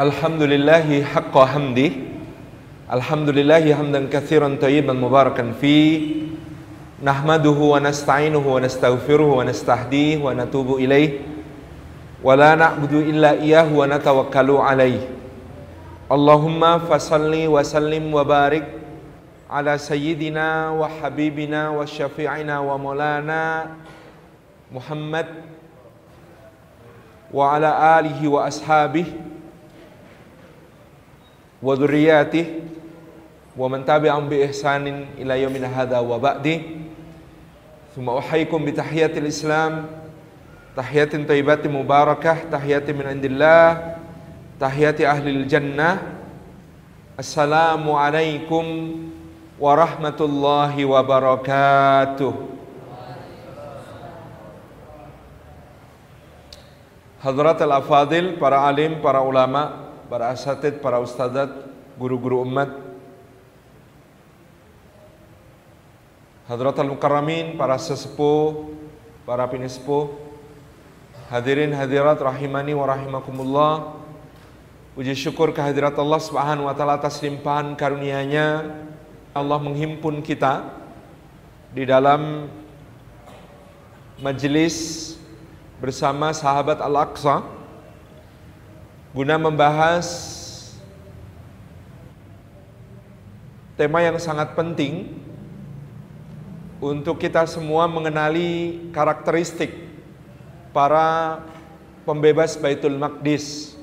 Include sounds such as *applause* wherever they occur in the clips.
الحمد لله حق حمدي الحمد لله حمدا كثيرا طيبا مباركا فيه نحمده ونستعينه ونستغفره ونستهديه ونتوب إليه ولا نعبد إلا إياه ونتوكل عليه اللهم فصل وسلم وبارك على سيدنا وحبيبنا وشفيعنا ومولانا محمد وعلى آله وأصحابه wa dzurriyyatihi wa man tabi'ahum bi ihsanin ila yaumina hadza wa ba'di. Thumma uhayyikum bi tahiyatil Islam, tahiyatin thayyibatin mubarakah, tahiyatin min indillah, tahiyati ahli jannah. Assalamu alaikum warahmatullahi wabarakatuh. Hadrat al-afadil, para alim, para ulama, para asatid, para ustadzat, guru-guru umat, Hadratul Mukarramin, para sesepuh, para pinispuh, hadirin hadirat rahimani wa rahimakumullah. Puji syukur kehadirat Allah Subhanahu wa taala atas limpahan karunia-Nya. Allah menghimpun kita di dalam majelis bersama sahabat Al-Aqsa guna membahas tema yang sangat penting untuk kita semua mengenali karakteristik para pembebas Baitul Maqdis.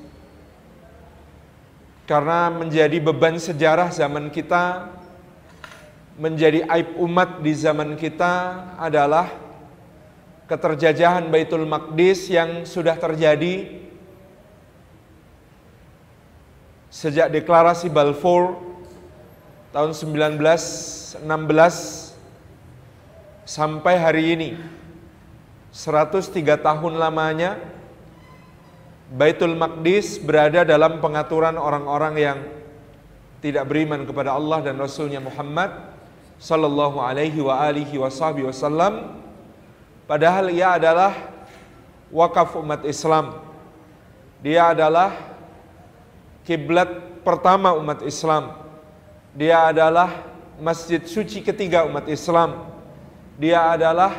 Karena menjadi beban sejarah zaman kita, menjadi aib umat di zaman kita adalah keterjajahan Baitul Maqdis yang sudah terjadi sejak deklarasi Balfour tahun 1916 sampai hari ini 103 tahun lamanya Baitul Maqdis berada dalam pengaturan orang-orang yang tidak beriman kepada Allah dan Rasulnya Muhammad Sallallahu alaihi wa alihi wasallam Padahal ia adalah wakaf umat Islam. Dia adalah kiblat pertama umat Islam. Dia adalah masjid suci ketiga umat Islam. Dia adalah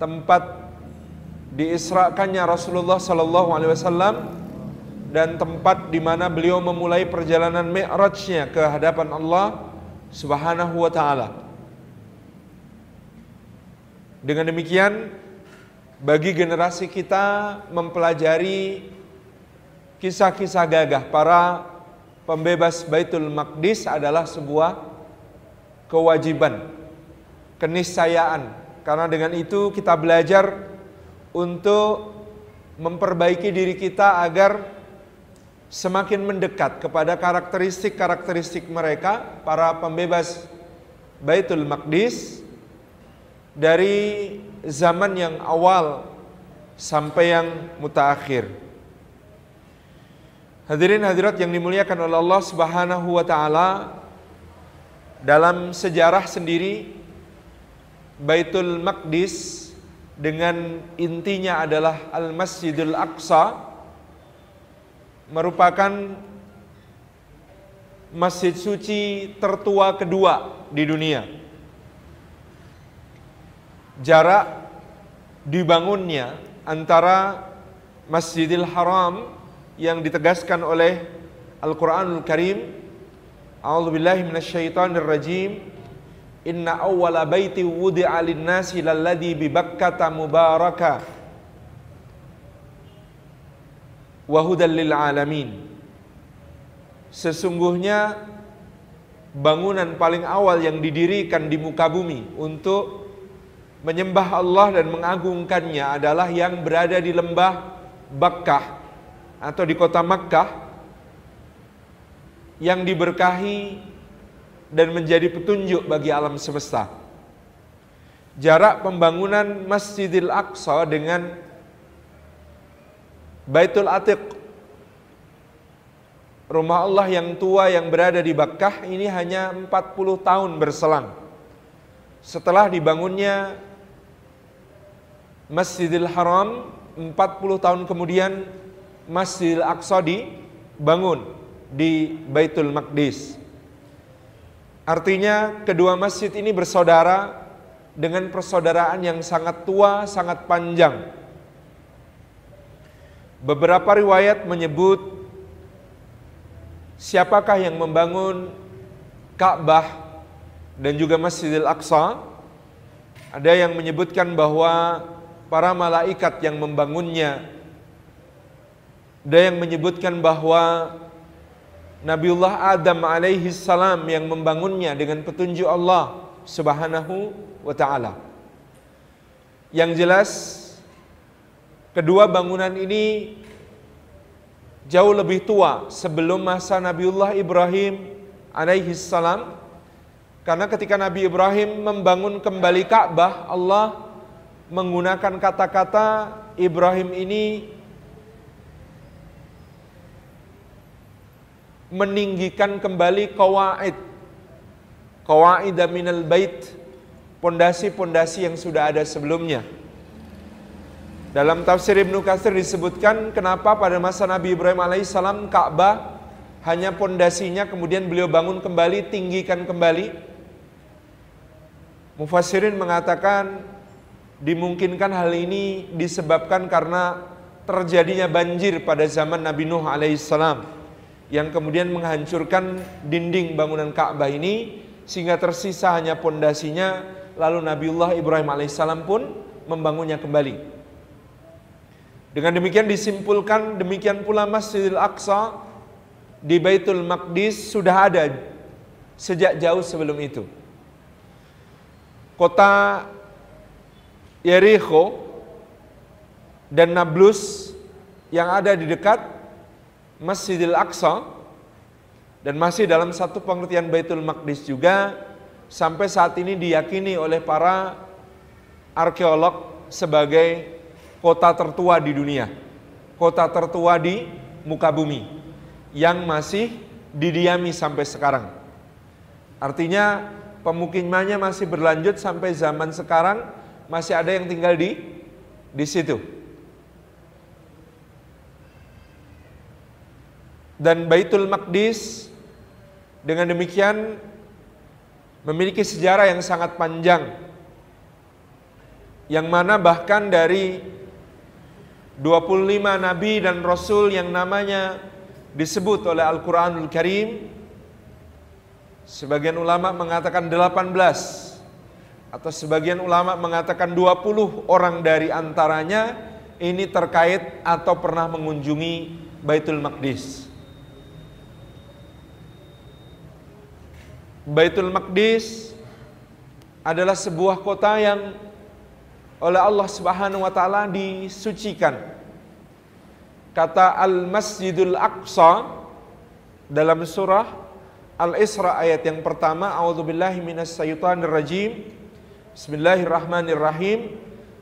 tempat diisrakannya Rasulullah sallallahu alaihi wasallam dan tempat di mana beliau memulai perjalanan mi'rajnya ke hadapan Allah Subhanahu wa taala. Dengan demikian bagi generasi kita mempelajari kisah-kisah gagah para pembebas Baitul Maqdis adalah sebuah kewajiban, keniscayaan. Karena dengan itu kita belajar untuk memperbaiki diri kita agar semakin mendekat kepada karakteristik-karakteristik mereka para pembebas Baitul Maqdis dari zaman yang awal sampai yang mutakhir. Hadirin hadirat yang dimuliakan oleh Allah Subhanahu wa taala dalam sejarah sendiri Baitul Maqdis dengan intinya adalah Al-Masjidul Aqsa merupakan masjid suci tertua kedua di dunia. Jarak dibangunnya antara Masjidil Haram yang ditegaskan oleh Al-Qur'anul Karim A'udzubillahi minasyaitonir rajim. Inna awwala baiti wudi'a lin-nasi lalladzi bi mubaraka wa hudal lil alamin Sesungguhnya bangunan paling awal yang didirikan di muka bumi untuk menyembah Allah dan mengagungkannya adalah yang berada di lembah Bakkah atau di kota Makkah yang diberkahi dan menjadi petunjuk bagi alam semesta. Jarak pembangunan Masjidil Aqsa dengan Baitul Atiq Rumah Allah yang tua yang berada di Makkah ini hanya 40 tahun berselang. Setelah dibangunnya Masjidil Haram 40 tahun kemudian Masjidil Aqsa di, bangun di Baitul Maqdis. Artinya kedua masjid ini bersaudara dengan persaudaraan yang sangat tua, sangat panjang. Beberapa riwayat menyebut siapakah yang membangun Ka'bah dan juga Masjidil Aqsa. Ada yang menyebutkan bahwa para malaikat yang membangunnya. Ada yang menyebutkan bahwa Nabiullah Adam alaihi salam yang membangunnya dengan petunjuk Allah Subhanahu wa taala. Yang jelas kedua bangunan ini jauh lebih tua sebelum masa Nabiullah Ibrahim alaihi salam karena ketika Nabi Ibrahim membangun kembali Ka'bah Allah menggunakan kata-kata Ibrahim ini meninggikan kembali kawaid kawaid minal bait pondasi-pondasi yang sudah ada sebelumnya. Dalam tafsir Ibnu Katsir disebutkan kenapa pada masa Nabi Ibrahim alaihissalam Ka'bah hanya pondasinya kemudian beliau bangun kembali tinggikan kembali. Mufassirin mengatakan dimungkinkan hal ini disebabkan karena terjadinya banjir pada zaman Nabi Nuh alaihissalam yang kemudian menghancurkan dinding bangunan Ka'bah ini sehingga tersisa hanya pondasinya lalu Nabiullah Ibrahim alaihissalam pun membangunnya kembali. Dengan demikian disimpulkan demikian pula Masjidil Aqsa di Baitul Maqdis sudah ada sejak jauh sebelum itu. Kota Jericho dan Nablus yang ada di dekat Masjidil Aqsa dan masih dalam satu pengertian Baitul Maqdis juga sampai saat ini diyakini oleh para arkeolog sebagai kota tertua di dunia, kota tertua di muka bumi yang masih didiami sampai sekarang. Artinya pemukimannya masih berlanjut sampai zaman sekarang masih ada yang tinggal di di situ. Dan Baitul Maqdis dengan demikian memiliki sejarah yang sangat panjang yang mana bahkan dari 25 nabi dan rasul yang namanya disebut oleh Al-Qur'anul Karim sebagian ulama mengatakan 18 atau sebagian ulama mengatakan 20 orang dari antaranya ini terkait atau pernah mengunjungi Baitul Maqdis. Baitul Maqdis adalah sebuah kota yang oleh Allah Subhanahu wa taala disucikan. Kata Al-Masjidul Aqsa dalam surah Al-Isra ayat yang pertama, A'udzubillahi minasyaitonir rajim. Bismillahirrahmanirrahim.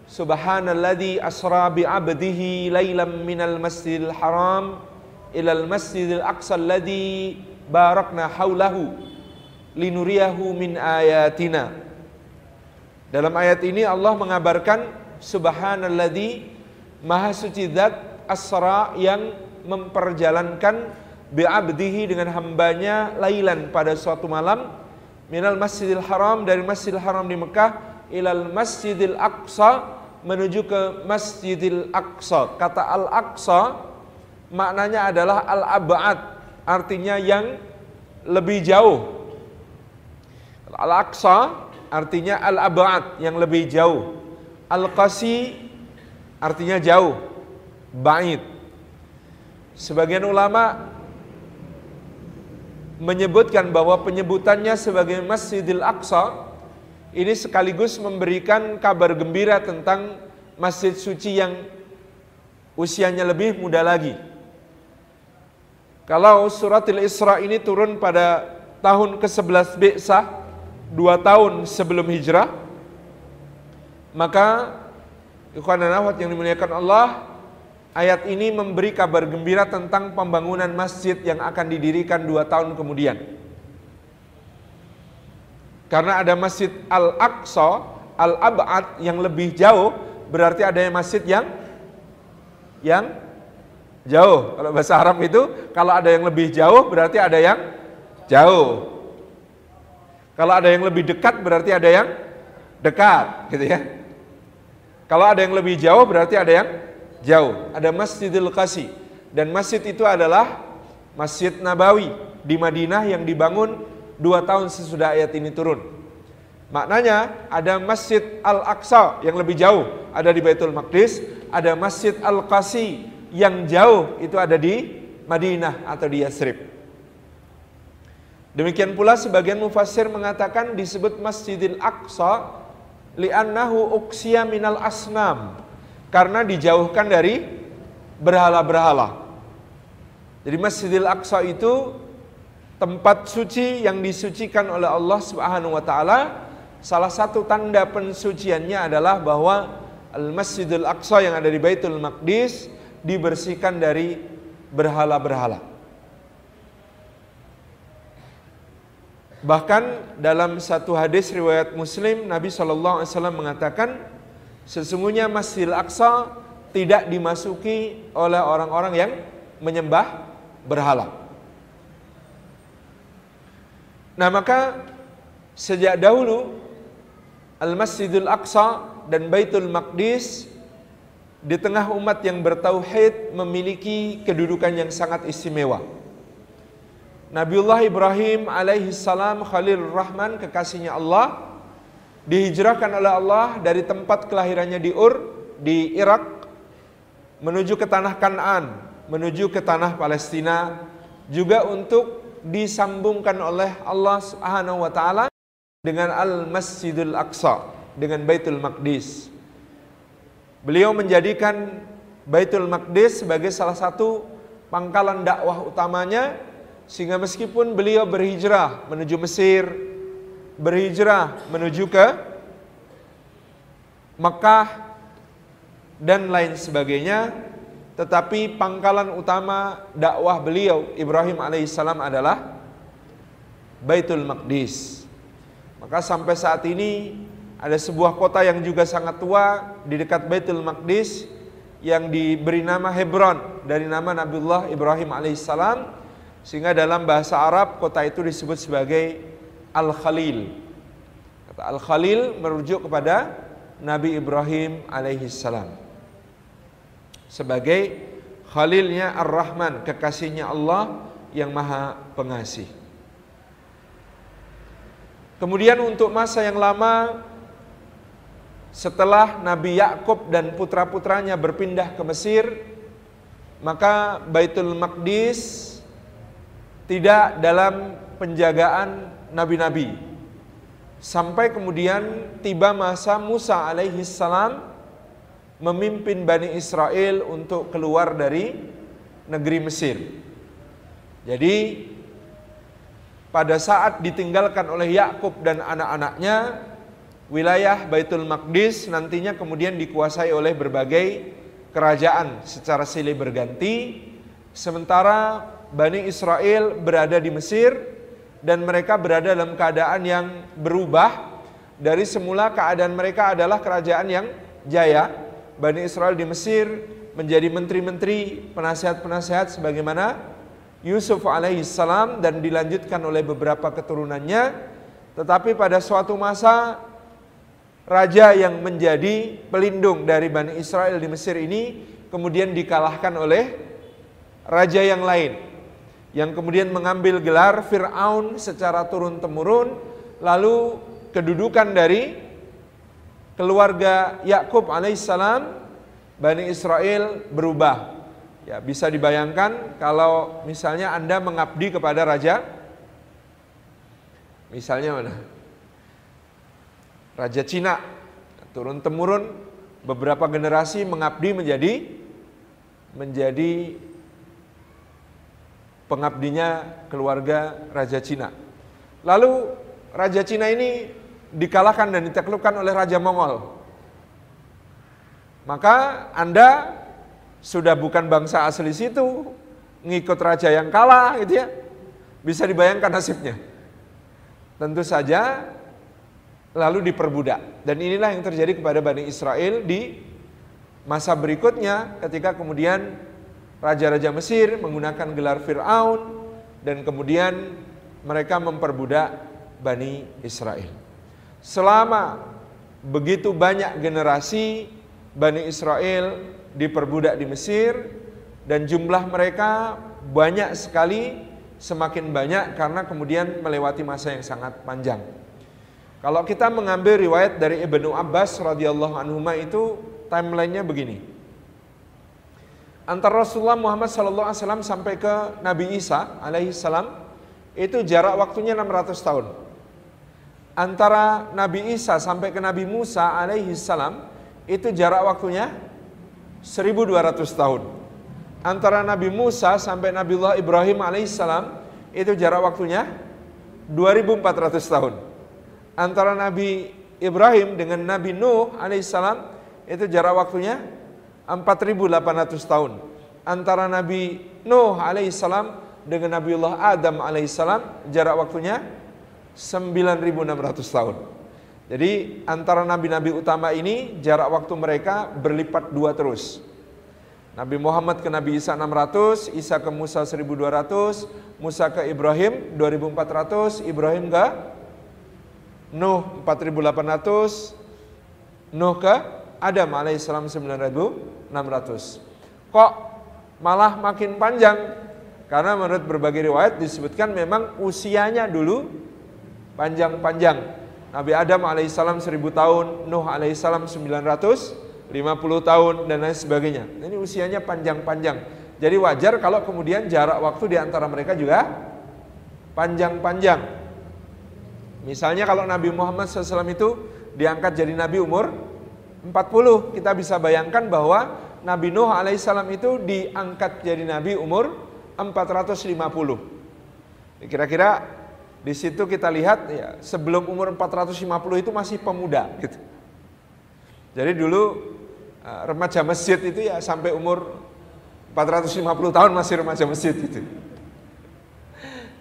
Subhanalladzi asra bi 'abdihi lailam minal masjidil haram ilal masjidil aqsa alladzi barakna haulahu linuriyahu min ayatina. Dalam ayat ini Allah mengabarkan subhanalladzi maha suci zat asra yang memperjalankan bi'abdihi dengan hambanya lailan pada suatu malam minal masjidil haram dari masjidil haram di Mekah ilal masjidil aqsa menuju ke masjidil aqsa kata al aqsa maknanya adalah al abad artinya yang lebih jauh Al-Aqsa artinya Al-Abad yang lebih jauh. Al-Qasi artinya jauh, bait. Sebagian ulama menyebutkan bahwa penyebutannya sebagai Masjidil Aqsa ini sekaligus memberikan kabar gembira tentang masjid suci yang usianya lebih muda lagi. Kalau suratil Isra ini turun pada tahun ke-11 Bi'sah dua tahun sebelum hijrah maka ikhwan dan akhwat yang dimuliakan Allah ayat ini memberi kabar gembira tentang pembangunan masjid yang akan didirikan dua tahun kemudian karena ada masjid Al-Aqsa Al-Ab'ad yang lebih jauh berarti ada masjid yang yang jauh. Kalau bahasa Arab itu kalau ada yang lebih jauh berarti ada yang jauh. Kalau ada yang lebih dekat berarti ada yang dekat, gitu ya. Kalau ada yang lebih jauh berarti ada yang jauh. Ada Masjidil Qasi dan masjid itu adalah Masjid Nabawi di Madinah yang dibangun dua tahun sesudah ayat ini turun. Maknanya ada Masjid Al-Aqsa yang lebih jauh ada di Baitul Maqdis, ada Masjid Al-Qasi yang jauh itu ada di Madinah atau di Yasrib. Demikian pula sebagian mufassir mengatakan disebut Masjidil Aqsa li'annahu uksiya minal asnam karena dijauhkan dari berhala-berhala. Jadi Masjidil Aqsa itu tempat suci yang disucikan oleh Allah Subhanahu wa taala Salah satu tanda pensuciannya adalah bahwa Al-Masjidul Aqsa yang ada di Baitul Maqdis dibersihkan dari berhala-berhala. Bahkan dalam satu hadis riwayat Muslim Nabi Shallallahu Alaihi Wasallam mengatakan sesungguhnya Masjidil Aqsa tidak dimasuki oleh orang-orang yang menyembah berhala. Nah maka sejak dahulu Al-Masjidul Aqsa dan Baitul Maqdis di tengah umat yang bertauhid memiliki kedudukan yang sangat istimewa. Nabiullah Ibrahim alaihi salam Khalil Rahman kekasihnya Allah dihijrahkan oleh Allah dari tempat kelahirannya di Ur di Irak menuju ke tanah Kanaan, menuju ke tanah Palestina juga untuk disambungkan oleh Allah Subhanahu wa taala dengan Al-Masjidul Aqsa, dengan Baitul Maqdis. Beliau menjadikan Baitul Maqdis sebagai salah satu pangkalan dakwah utamanya sehingga meskipun beliau berhijrah menuju Mesir, berhijrah menuju ke Mekah dan lain sebagainya, tetapi pangkalan utama dakwah beliau Ibrahim alaihissalam adalah Baitul Maqdis. Maka sampai saat ini ada sebuah kota yang juga sangat tua di dekat Baitul Maqdis yang diberi nama Hebron dari nama Nabiullah Ibrahim alaihissalam sehingga dalam bahasa Arab kota itu disebut sebagai Al-Khalil. Kata Al-Khalil merujuk kepada Nabi Ibrahim alaihissalam sebagai Khalilnya Ar-Rahman, kekasihnya Allah yang maha pengasih. Kemudian untuk masa yang lama setelah Nabi Yakub dan putra-putranya berpindah ke Mesir, maka Baitul Maqdis tidak dalam penjagaan nabi-nabi. Sampai kemudian tiba masa Musa alaihi salam memimpin Bani Israel untuk keluar dari negeri Mesir. Jadi pada saat ditinggalkan oleh Yakub dan anak-anaknya, wilayah Baitul Maqdis nantinya kemudian dikuasai oleh berbagai kerajaan secara silih berganti, sementara Bani Israel berada di Mesir dan mereka berada dalam keadaan yang berubah. Dari semula keadaan mereka adalah kerajaan yang jaya. Bani Israel di Mesir menjadi menteri-menteri, penasihat-penasihat sebagaimana Yusuf alaihissalam dan dilanjutkan oleh beberapa keturunannya. Tetapi pada suatu masa raja yang menjadi pelindung dari Bani Israel di Mesir ini kemudian dikalahkan oleh raja yang lain yang kemudian mengambil gelar Fir'aun secara turun-temurun lalu kedudukan dari keluarga Yakub alaihissalam Bani Israel berubah Ya, bisa dibayangkan kalau misalnya Anda mengabdi kepada raja misalnya mana? Raja Cina turun temurun beberapa generasi mengabdi menjadi menjadi pengabdinya keluarga Raja Cina. Lalu Raja Cina ini dikalahkan dan ditaklukkan oleh Raja Mongol. Maka Anda sudah bukan bangsa asli situ, ngikut raja yang kalah gitu ya. Bisa dibayangkan nasibnya. Tentu saja lalu diperbudak. Dan inilah yang terjadi kepada Bani Israel di masa berikutnya ketika kemudian raja-raja Mesir menggunakan gelar Fir'aun dan kemudian mereka memperbudak Bani Israel. Selama begitu banyak generasi Bani Israel diperbudak di Mesir dan jumlah mereka banyak sekali semakin banyak karena kemudian melewati masa yang sangat panjang. Kalau kita mengambil riwayat dari Ibnu Abbas radhiyallahu anhu itu timelinenya begini. Antara Rasulullah Muhammad SAW sampai ke Nabi Isa alaihi salam itu jarak waktunya 600 tahun. Antara Nabi Isa sampai ke Nabi Musa alaihi salam itu jarak waktunya 1200 tahun. Antara Nabi Musa sampai Nabi Allah Ibrahim alaihissalam itu jarak waktunya 2400 tahun. Antara Nabi Ibrahim dengan Nabi Nuh alaihissalam itu jarak waktunya 4800 tahun. Antara Nabi Nuh alaihissalam dengan Nabi Allah Adam alaihissalam jarak waktunya 9600 tahun. Jadi antara nabi-nabi utama ini jarak waktu mereka berlipat dua terus. Nabi Muhammad ke Nabi Isa 600, Isa ke Musa 1200, Musa ke Ibrahim 2400, Ibrahim ke Nuh 4800, Nuh ke Adam alaihissalam 9600. Kok malah makin panjang? Karena menurut berbagai riwayat disebutkan memang usianya dulu panjang-panjang. Nabi Adam alaihissalam 1000 tahun, Nuh alaihissalam 950 tahun dan lain sebagainya. Ini usianya panjang-panjang. Jadi wajar kalau kemudian jarak waktu di antara mereka juga panjang-panjang. Misalnya kalau Nabi Muhammad SAW itu diangkat jadi Nabi umur 40, kita bisa bayangkan bahwa Nabi Nuh alaihissalam itu diangkat jadi Nabi umur 450. Kira-kira di situ kita lihat ya sebelum umur 450 itu masih pemuda gitu. Jadi dulu uh, remaja masjid itu ya sampai umur 450 tahun masih remaja masjid itu.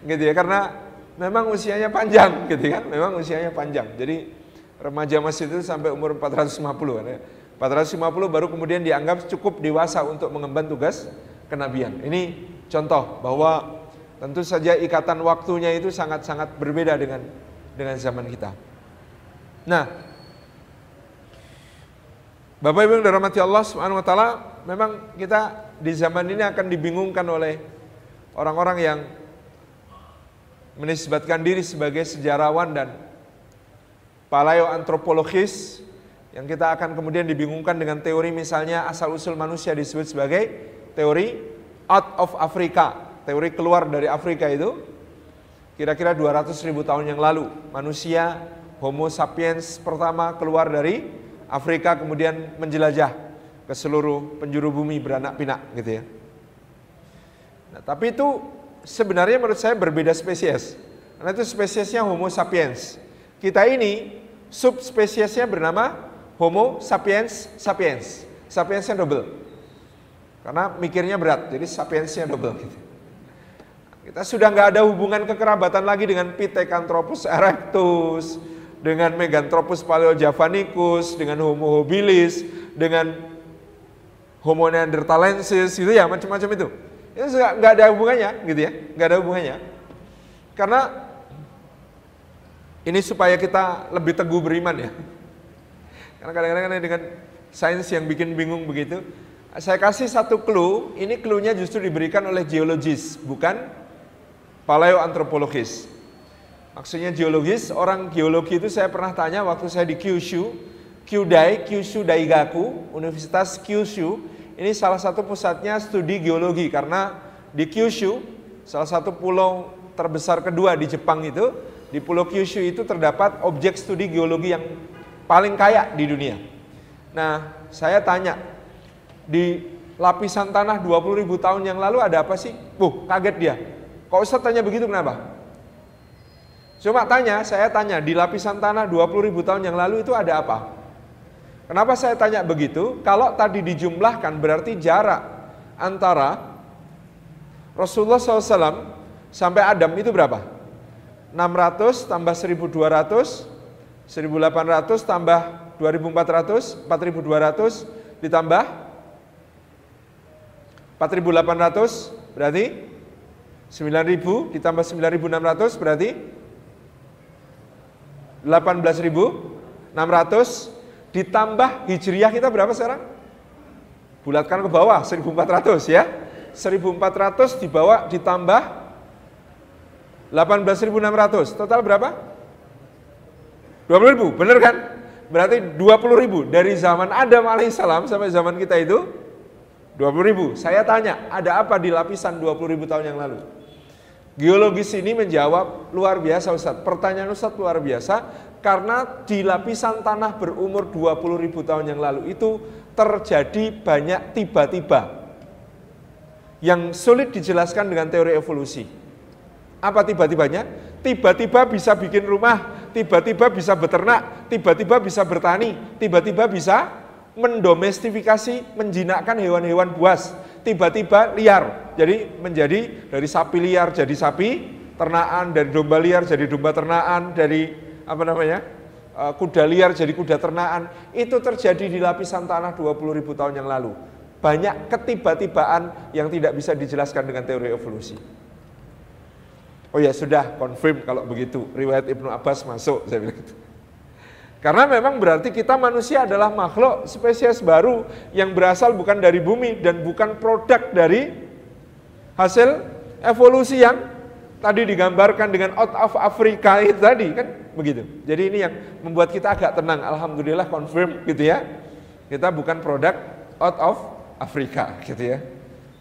Gitu ya karena memang usianya panjang gitu kan, memang usianya panjang. Jadi remaja masjid itu sampai umur 450 kan ya. 450 baru kemudian dianggap cukup dewasa untuk mengemban tugas kenabian. Ini contoh bahwa Tentu saja ikatan waktunya itu sangat-sangat berbeda dengan dengan zaman kita. Nah, Bapak Ibu yang dirahmati Allah Subhanahu wa taala, memang kita di zaman ini akan dibingungkan oleh orang-orang yang menisbatkan diri sebagai sejarawan dan paleoantropologis yang kita akan kemudian dibingungkan dengan teori misalnya asal usul manusia disebut sebagai teori out of Africa teori keluar dari Afrika itu kira-kira 200 ribu tahun yang lalu manusia Homo sapiens pertama keluar dari Afrika kemudian menjelajah ke seluruh penjuru bumi beranak pinak gitu ya. Nah, tapi itu sebenarnya menurut saya berbeda spesies. Karena itu spesiesnya Homo sapiens. Kita ini subspesiesnya bernama Homo sapiens sapiens. Sapiensnya double. Karena mikirnya berat, jadi sapiensnya double gitu. Kita sudah nggak ada hubungan kekerabatan lagi dengan Pithecanthropus erectus, dengan Meganthropus paleojavanicus, dengan Homo habilis, dengan Homo neanderthalensis, itu ya macam-macam itu. Itu nggak ada hubungannya, gitu ya, nggak ada hubungannya. Karena ini supaya kita lebih teguh beriman ya. Karena kadang-kadang dengan sains yang bikin bingung begitu. Saya kasih satu clue, ini clue-nya justru diberikan oleh geologis, bukan paleoantropologis. Maksudnya geologis, orang geologi itu saya pernah tanya waktu saya di Kyushu, Kyudai, Kyushu Daigaku, Universitas Kyushu, ini salah satu pusatnya studi geologi karena di Kyushu, salah satu pulau terbesar kedua di Jepang itu, di pulau Kyushu itu terdapat objek studi geologi yang paling kaya di dunia. Nah, saya tanya, di lapisan tanah 20 ribu tahun yang lalu ada apa sih? Buh, kaget dia. Kok Ustaz tanya begitu kenapa? Coba tanya, saya tanya, di lapisan tanah 20 ribu tahun yang lalu itu ada apa? Kenapa saya tanya begitu? Kalau tadi dijumlahkan berarti jarak antara Rasulullah SAW sampai Adam itu berapa? 600 tambah 1200, 1800 tambah 2400, 4200 ditambah 4.800 berarti 9.000 ditambah 9.600 berarti 18.600 ditambah hijriah kita berapa sekarang? Bulatkan ke bawah 1.400 ya. 1.400 dibawa ditambah 18.600. Total berapa? 20.000, benar kan? Berarti 20.000 dari zaman Adam alaihissalam sampai zaman kita itu 20.000. Saya tanya, ada apa di lapisan 20.000 tahun yang lalu? Geologis ini menjawab luar biasa Ustaz. Pertanyaan Ustaz luar biasa karena di lapisan tanah berumur 20 ribu tahun yang lalu itu terjadi banyak tiba-tiba yang sulit dijelaskan dengan teori evolusi. Apa tiba-tibanya? Tiba-tiba bisa bikin rumah, tiba-tiba bisa beternak, tiba-tiba bisa bertani, tiba-tiba bisa mendomestifikasi, menjinakkan hewan-hewan buas, tiba-tiba liar. Jadi menjadi dari sapi liar jadi sapi ternakan, dari domba liar jadi domba ternakan, dari apa namanya? Eh, kuda liar jadi kuda ternakan. Itu terjadi di lapisan tanah 20 ribu tahun yang lalu. Banyak ketiba-tibaan yang tidak bisa dijelaskan dengan teori evolusi. Oh ya sudah confirm kalau begitu. Riwayat Ibnu Abbas masuk saya bilang itu. Karena memang berarti kita manusia adalah makhluk spesies baru yang berasal bukan dari bumi dan bukan produk dari hasil evolusi yang tadi digambarkan dengan out of Africa itu tadi kan begitu. Jadi ini yang membuat kita agak tenang. Alhamdulillah confirm gitu ya. Kita bukan produk out of Afrika gitu ya.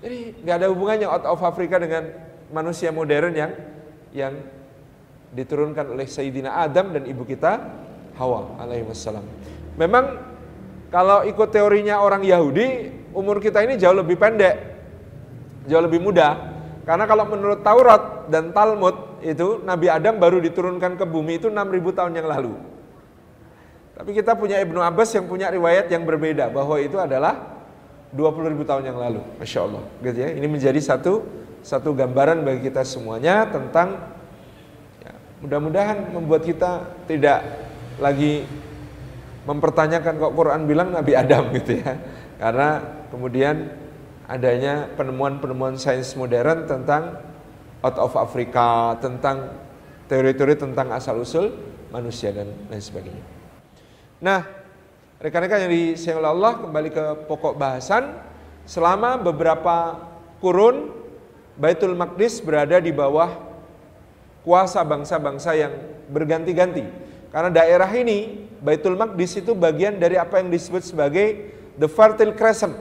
Jadi nggak ada hubungannya out of Africa dengan manusia modern yang yang diturunkan oleh Sayyidina Adam dan ibu kita Hawa alaihi wassalam. Memang kalau ikut teorinya orang Yahudi, umur kita ini jauh lebih pendek, jauh lebih muda. Karena kalau menurut Taurat dan Talmud itu Nabi Adam baru diturunkan ke bumi itu 6000 tahun yang lalu. Tapi kita punya Ibnu Abbas yang punya riwayat yang berbeda bahwa itu adalah 20 ribu tahun yang lalu. Masya Allah. Gitu ya. Ini menjadi satu satu gambaran bagi kita semuanya tentang ya, mudah-mudahan membuat kita tidak lagi mempertanyakan kok Quran bilang Nabi Adam *laughs* gitu ya. Karena kemudian adanya penemuan-penemuan sains modern tentang out of Africa, tentang teori-teori tentang asal-usul manusia dan lain sebagainya. Nah, rekan-rekan yang disayang Allah kembali ke pokok bahasan, selama beberapa kurun Baitul Maqdis berada di bawah kuasa bangsa-bangsa yang berganti-ganti karena daerah ini, Baitul Maqdis itu bagian dari apa yang disebut sebagai the fertile crescent,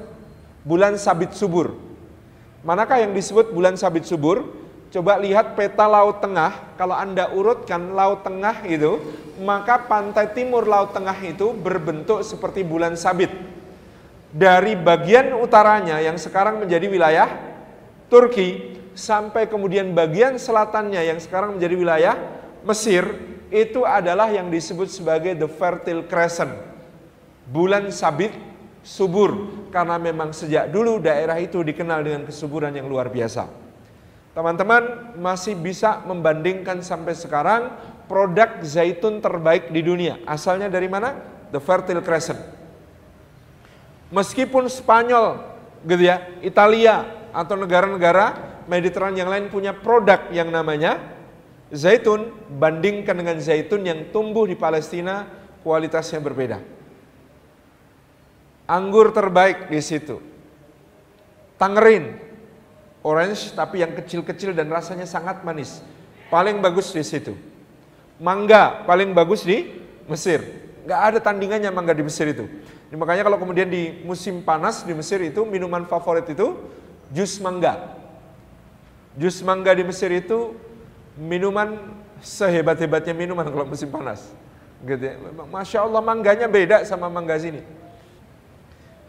bulan sabit subur. Manakah yang disebut bulan sabit subur? Coba lihat peta Laut Tengah, kalau Anda urutkan Laut Tengah itu, maka pantai timur Laut Tengah itu berbentuk seperti bulan sabit. Dari bagian utaranya yang sekarang menjadi wilayah Turki, sampai kemudian bagian selatannya yang sekarang menjadi wilayah Mesir, itu adalah yang disebut sebagai the fertile crescent. Bulan sabit subur karena memang sejak dulu daerah itu dikenal dengan kesuburan yang luar biasa. Teman-teman masih bisa membandingkan sampai sekarang produk zaitun terbaik di dunia. Asalnya dari mana? The Fertile Crescent. Meskipun Spanyol gitu ya, Italia atau negara-negara Mediterranean yang lain punya produk yang namanya zaitun bandingkan dengan zaitun yang tumbuh di Palestina kualitasnya berbeda. Anggur terbaik di situ. Tangerin, orange tapi yang kecil-kecil dan rasanya sangat manis. Paling bagus di situ. Mangga paling bagus di Mesir. Gak ada tandingannya mangga di Mesir itu. Makanya kalau kemudian di musim panas di Mesir itu minuman favorit itu jus mangga. Jus mangga di Mesir itu minuman sehebat-hebatnya minuman kalau musim panas. Gitu ya. Masya Allah mangganya beda sama mangga sini.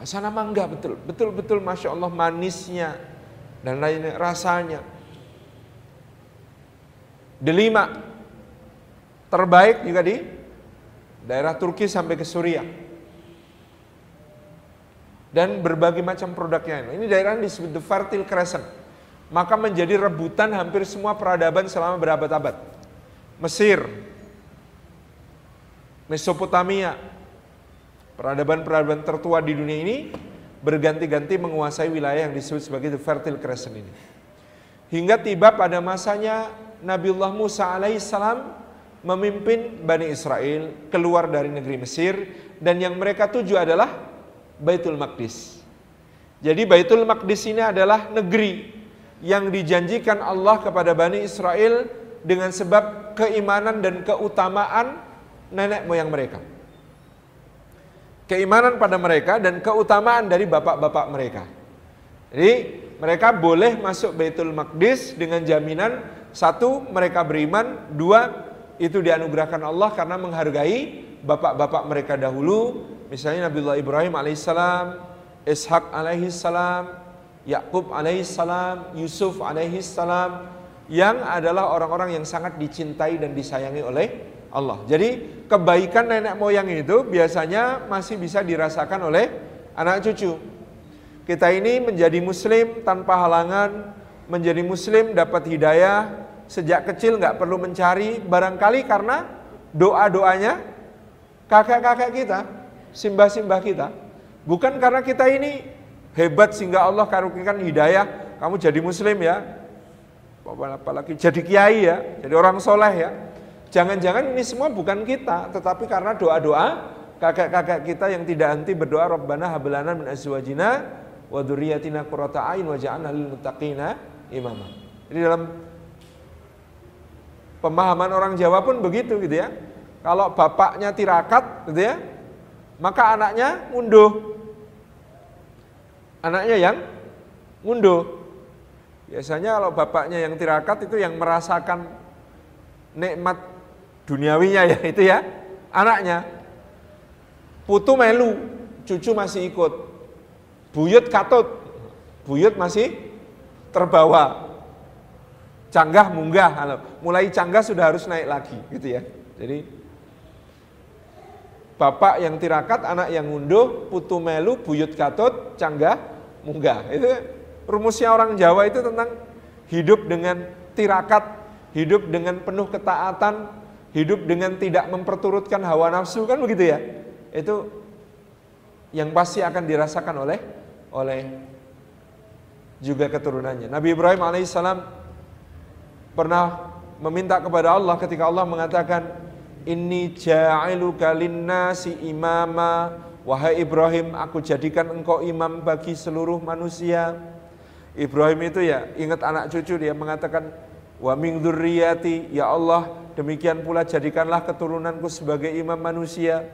Sana mangga betul, betul betul masya Allah manisnya dan lainnya rasanya. Delima terbaik juga di daerah Turki sampai ke Suriah dan berbagai macam produknya. Ini daerah yang disebut the Fertile Crescent maka menjadi rebutan hampir semua peradaban selama berabad-abad. Mesir, Mesopotamia, peradaban-peradaban tertua di dunia ini berganti-ganti menguasai wilayah yang disebut sebagai the Fertile Crescent ini. Hingga tiba pada masanya Nabiullah Musa alaihissalam memimpin Bani Israel keluar dari negeri Mesir dan yang mereka tuju adalah Baitul Maqdis. Jadi Baitul Maqdis ini adalah negeri yang dijanjikan Allah kepada Bani Israel dengan sebab keimanan dan keutamaan nenek moyang mereka. Keimanan pada mereka dan keutamaan dari bapak-bapak mereka. Jadi mereka boleh masuk Baitul Maqdis dengan jaminan satu mereka beriman, dua itu dianugerahkan Allah karena menghargai bapak-bapak mereka dahulu, misalnya Nabiullah Ibrahim alaihissalam, Ishak alaihissalam, Yakub alaihissalam, Yusuf alaihissalam, yang adalah orang-orang yang sangat dicintai dan disayangi oleh Allah. Jadi kebaikan nenek moyang itu biasanya masih bisa dirasakan oleh anak cucu. Kita ini menjadi muslim tanpa halangan, menjadi muslim dapat hidayah sejak kecil nggak perlu mencari barangkali karena doa-doanya kakek-kakek kita, simbah-simbah kita. Bukan karena kita ini hebat sehingga Allah karuniakan hidayah, kamu jadi muslim ya, apalagi jadi kiai ya, jadi orang soleh ya. Jangan-jangan ini semua bukan kita, tetapi karena doa-doa kakek-kakek kita yang tidak henti berdoa Rabbana hablana min azwajina wa dzurriyyatina qurrata a'yun waj'alna lil muttaqina imama. Jadi dalam pemahaman orang Jawa pun begitu gitu ya. Kalau bapaknya tirakat gitu ya, maka anaknya ngunduh. Anaknya yang ngunduh. Biasanya kalau bapaknya yang tirakat itu yang merasakan nikmat duniawinya ya itu ya anaknya. Putu melu, cucu masih ikut. Buyut katut, buyut masih terbawa. Canggah munggah, mulai canggah sudah harus naik lagi gitu ya. Jadi bapak yang tirakat, anak yang ngunduh, putu melu, buyut katut, canggah munggah. Itu rumusnya orang Jawa itu tentang hidup dengan tirakat, hidup dengan penuh ketaatan, hidup dengan tidak memperturutkan hawa nafsu kan begitu ya. Itu yang pasti akan dirasakan oleh oleh juga keturunannya. Nabi Ibrahim alaihissalam pernah meminta kepada Allah ketika Allah mengatakan ini ja'iluka linnasi imama. Wahai Ibrahim aku jadikan engkau imam bagi seluruh manusia. Ibrahim itu ya ingat anak cucu dia mengatakan wa min dzurriyyati ya Allah demikian pula jadikanlah keturunanku sebagai imam manusia.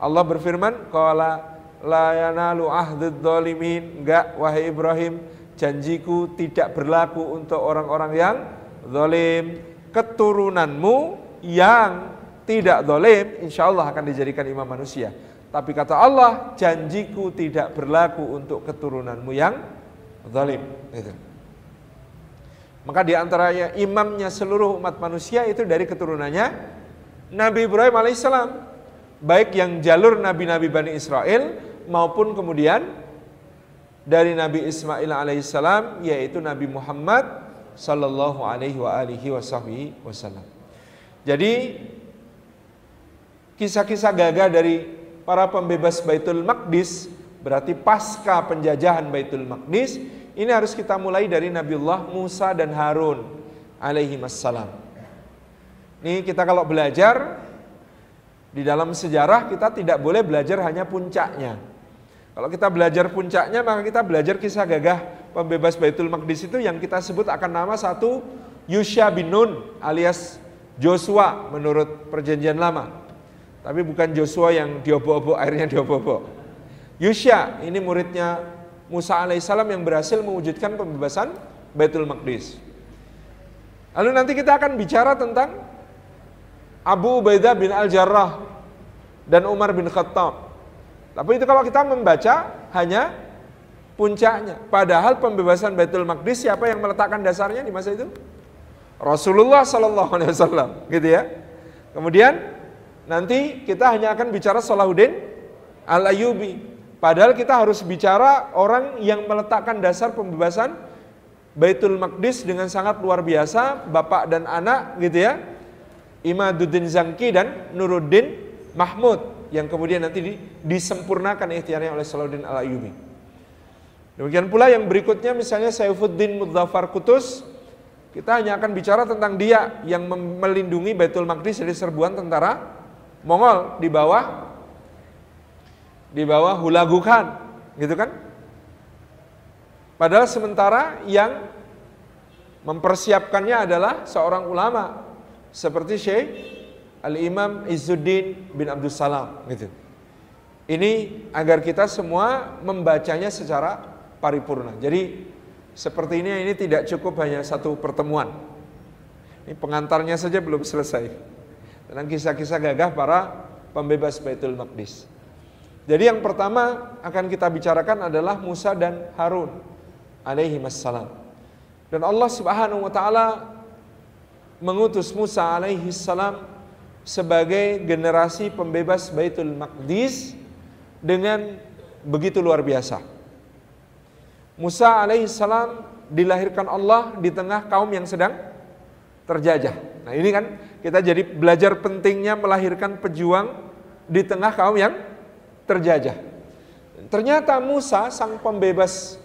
Allah berfirman qala la yanalu zalimin enggak wahai Ibrahim janjiku tidak berlaku untuk orang-orang yang zalim. Keturunanmu yang tidak zalim insya Allah akan dijadikan imam manusia tapi kata Allah janjiku tidak berlaku untuk keturunanmu yang zalim itu. Maka di antaranya imamnya seluruh umat manusia itu dari keturunannya Nabi Ibrahim alaihissalam. Baik yang jalur nabi-nabi Bani Israel maupun kemudian dari Nabi Ismail alaihissalam yaitu Nabi Muhammad sallallahu alaihi wa alihi wasallam. Jadi kisah-kisah gagah dari para pembebas Baitul Maqdis Berarti pasca penjajahan Baitul Maqdis ini harus kita mulai dari Nabiullah Musa dan Harun alaihi wassalam. Ini kita kalau belajar di dalam sejarah kita tidak boleh belajar hanya puncaknya. Kalau kita belajar puncaknya maka kita belajar kisah gagah pembebas Baitul Maqdis itu yang kita sebut akan nama satu Yusha bin Nun alias Joshua menurut perjanjian lama. Tapi bukan Joshua yang diobok-obok airnya diobok-obok. Yusya ini muridnya Musa alaihissalam yang berhasil mewujudkan pembebasan Baitul Maqdis. Lalu nanti kita akan bicara tentang Abu Ubaidah bin Al-Jarrah dan Umar bin Khattab. Tapi itu kalau kita membaca hanya puncaknya. Padahal pembebasan Baitul Maqdis siapa yang meletakkan dasarnya di masa itu? Rasulullah Sallallahu Alaihi Wasallam, gitu ya. Kemudian nanti kita hanya akan bicara Salahuddin Al Ayyubi Padahal kita harus bicara orang yang meletakkan dasar pembebasan Baitul Maqdis dengan sangat luar biasa, bapak dan anak gitu ya. Imaduddin Zangki dan Nuruddin Mahmud. yang kemudian nanti disempurnakan ikhtiarnya oleh Salahuddin Al-Ayyubi. Demikian pula yang berikutnya misalnya Saifuddin Mudzafar Kutus kita hanya akan bicara tentang dia yang melindungi Baitul Maqdis dari serbuan tentara Mongol di bawah di bawah Hulagukan, gitu kan? Padahal sementara yang mempersiapkannya adalah seorang ulama seperti Syekh Al-Imam Izzuddin bin Abdul Salam gitu. Ini agar kita semua membacanya secara paripurna. Jadi seperti ini ini tidak cukup hanya satu pertemuan. Ini pengantarnya saja belum selesai tentang kisah-kisah gagah para pembebas Baitul Maqdis. Jadi yang pertama akan kita bicarakan adalah Musa dan Harun alaihi wassalam. Dan Allah Subhanahu wa taala mengutus Musa alaihi salam sebagai generasi pembebas Baitul Maqdis dengan begitu luar biasa. Musa alaihi salam dilahirkan Allah di tengah kaum yang sedang terjajah. Nah, ini kan kita jadi belajar pentingnya melahirkan pejuang di tengah kaum yang terjajah. Ternyata Musa sang pembebas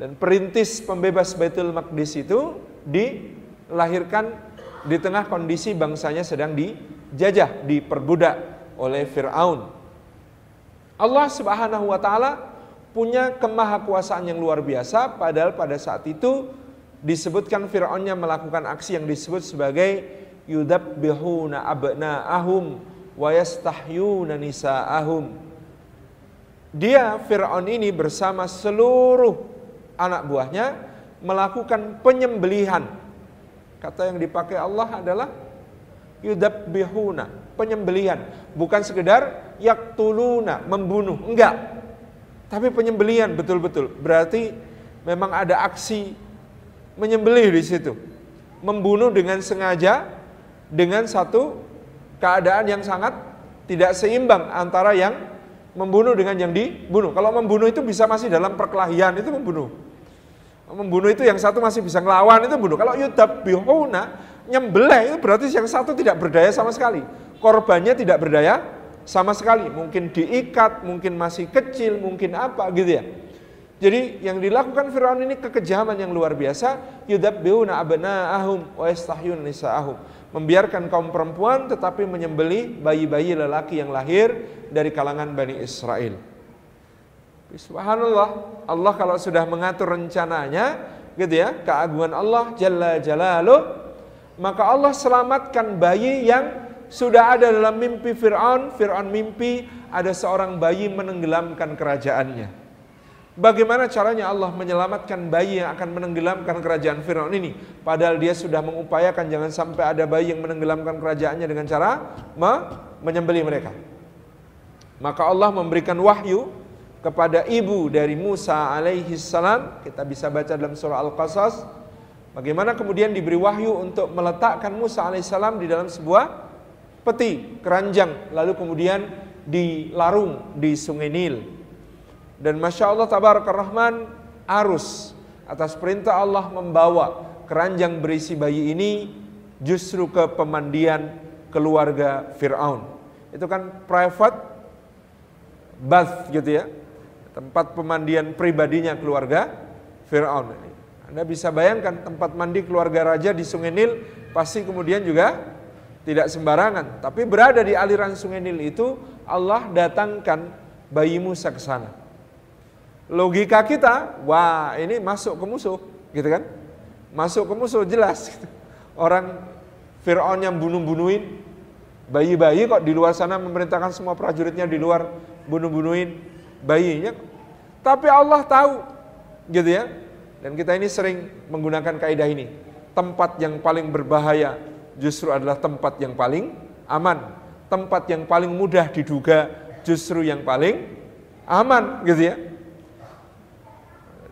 dan perintis pembebas Baitul Maqdis itu dilahirkan di tengah kondisi bangsanya sedang dijajah, diperbudak oleh Firaun. Allah Subhanahu wa taala punya kemahakuasaan yang luar biasa padahal pada saat itu disebutkan Firaunnya melakukan aksi yang disebut sebagai yudabbihuna abna'ahum wa yastahyuna nisa'ahum. Dia Firaun ini bersama seluruh anak buahnya melakukan penyembelihan. Kata yang dipakai Allah adalah yudabbihuna, penyembelihan, bukan sekedar yaktuluna, membunuh, enggak. Tapi penyembelihan betul-betul. Berarti memang ada aksi menyembelih di situ. Membunuh dengan sengaja dengan satu keadaan yang sangat tidak seimbang antara yang membunuh dengan yang dibunuh. Kalau membunuh itu bisa masih dalam perkelahian itu membunuh. Membunuh itu yang satu masih bisa ngelawan itu bunuh. Kalau yudab bihuna nyembelih itu berarti yang satu tidak berdaya sama sekali. Korbannya tidak berdaya sama sekali. Mungkin diikat, mungkin masih kecil, mungkin apa gitu ya. Jadi yang dilakukan Firaun ini kekejaman yang luar biasa. Yudab bihuna abna'ahum wa yastahyun nisa'ahum membiarkan kaum perempuan tetapi menyembeli bayi-bayi lelaki yang lahir dari kalangan Bani Israel. Subhanallah, Allah kalau sudah mengatur rencananya, gitu ya, keagungan Allah Jalla Jalaluh, maka Allah selamatkan bayi yang sudah ada dalam mimpi Fir'aun, Fir'aun mimpi ada seorang bayi menenggelamkan kerajaannya. Bagaimana caranya Allah menyelamatkan bayi yang akan menenggelamkan kerajaan Firaun ini? Padahal dia sudah mengupayakan jangan sampai ada bayi yang menenggelamkan kerajaannya dengan cara me menyembelih mereka. Maka Allah memberikan wahyu kepada ibu dari Musa alaihi salam. Kita bisa baca dalam surah Al-Qasas. Bagaimana kemudian diberi wahyu untuk meletakkan Musa alaihi salam di dalam sebuah peti, keranjang. Lalu kemudian dilarung di sungai Nil dan Masya Allah Tabarakar Rahman arus atas perintah Allah membawa keranjang berisi bayi ini justru ke pemandian keluarga Fir'aun. Itu kan private bath gitu ya. Tempat pemandian pribadinya keluarga Fir'aun. Anda bisa bayangkan tempat mandi keluarga raja di Sungai Nil pasti kemudian juga tidak sembarangan. Tapi berada di aliran Sungai Nil itu Allah datangkan bayi Musa ke sana logika kita, wah ini masuk ke musuh, gitu kan? Masuk ke musuh jelas. Gitu. *laughs* Orang Fir'aun yang bunuh-bunuhin, bayi-bayi kok di luar sana memerintahkan semua prajuritnya di luar bunuh-bunuhin bayinya. Tapi Allah tahu, gitu ya. Dan kita ini sering menggunakan kaidah ini. Tempat yang paling berbahaya justru adalah tempat yang paling aman. Tempat yang paling mudah diduga justru yang paling aman, gitu ya.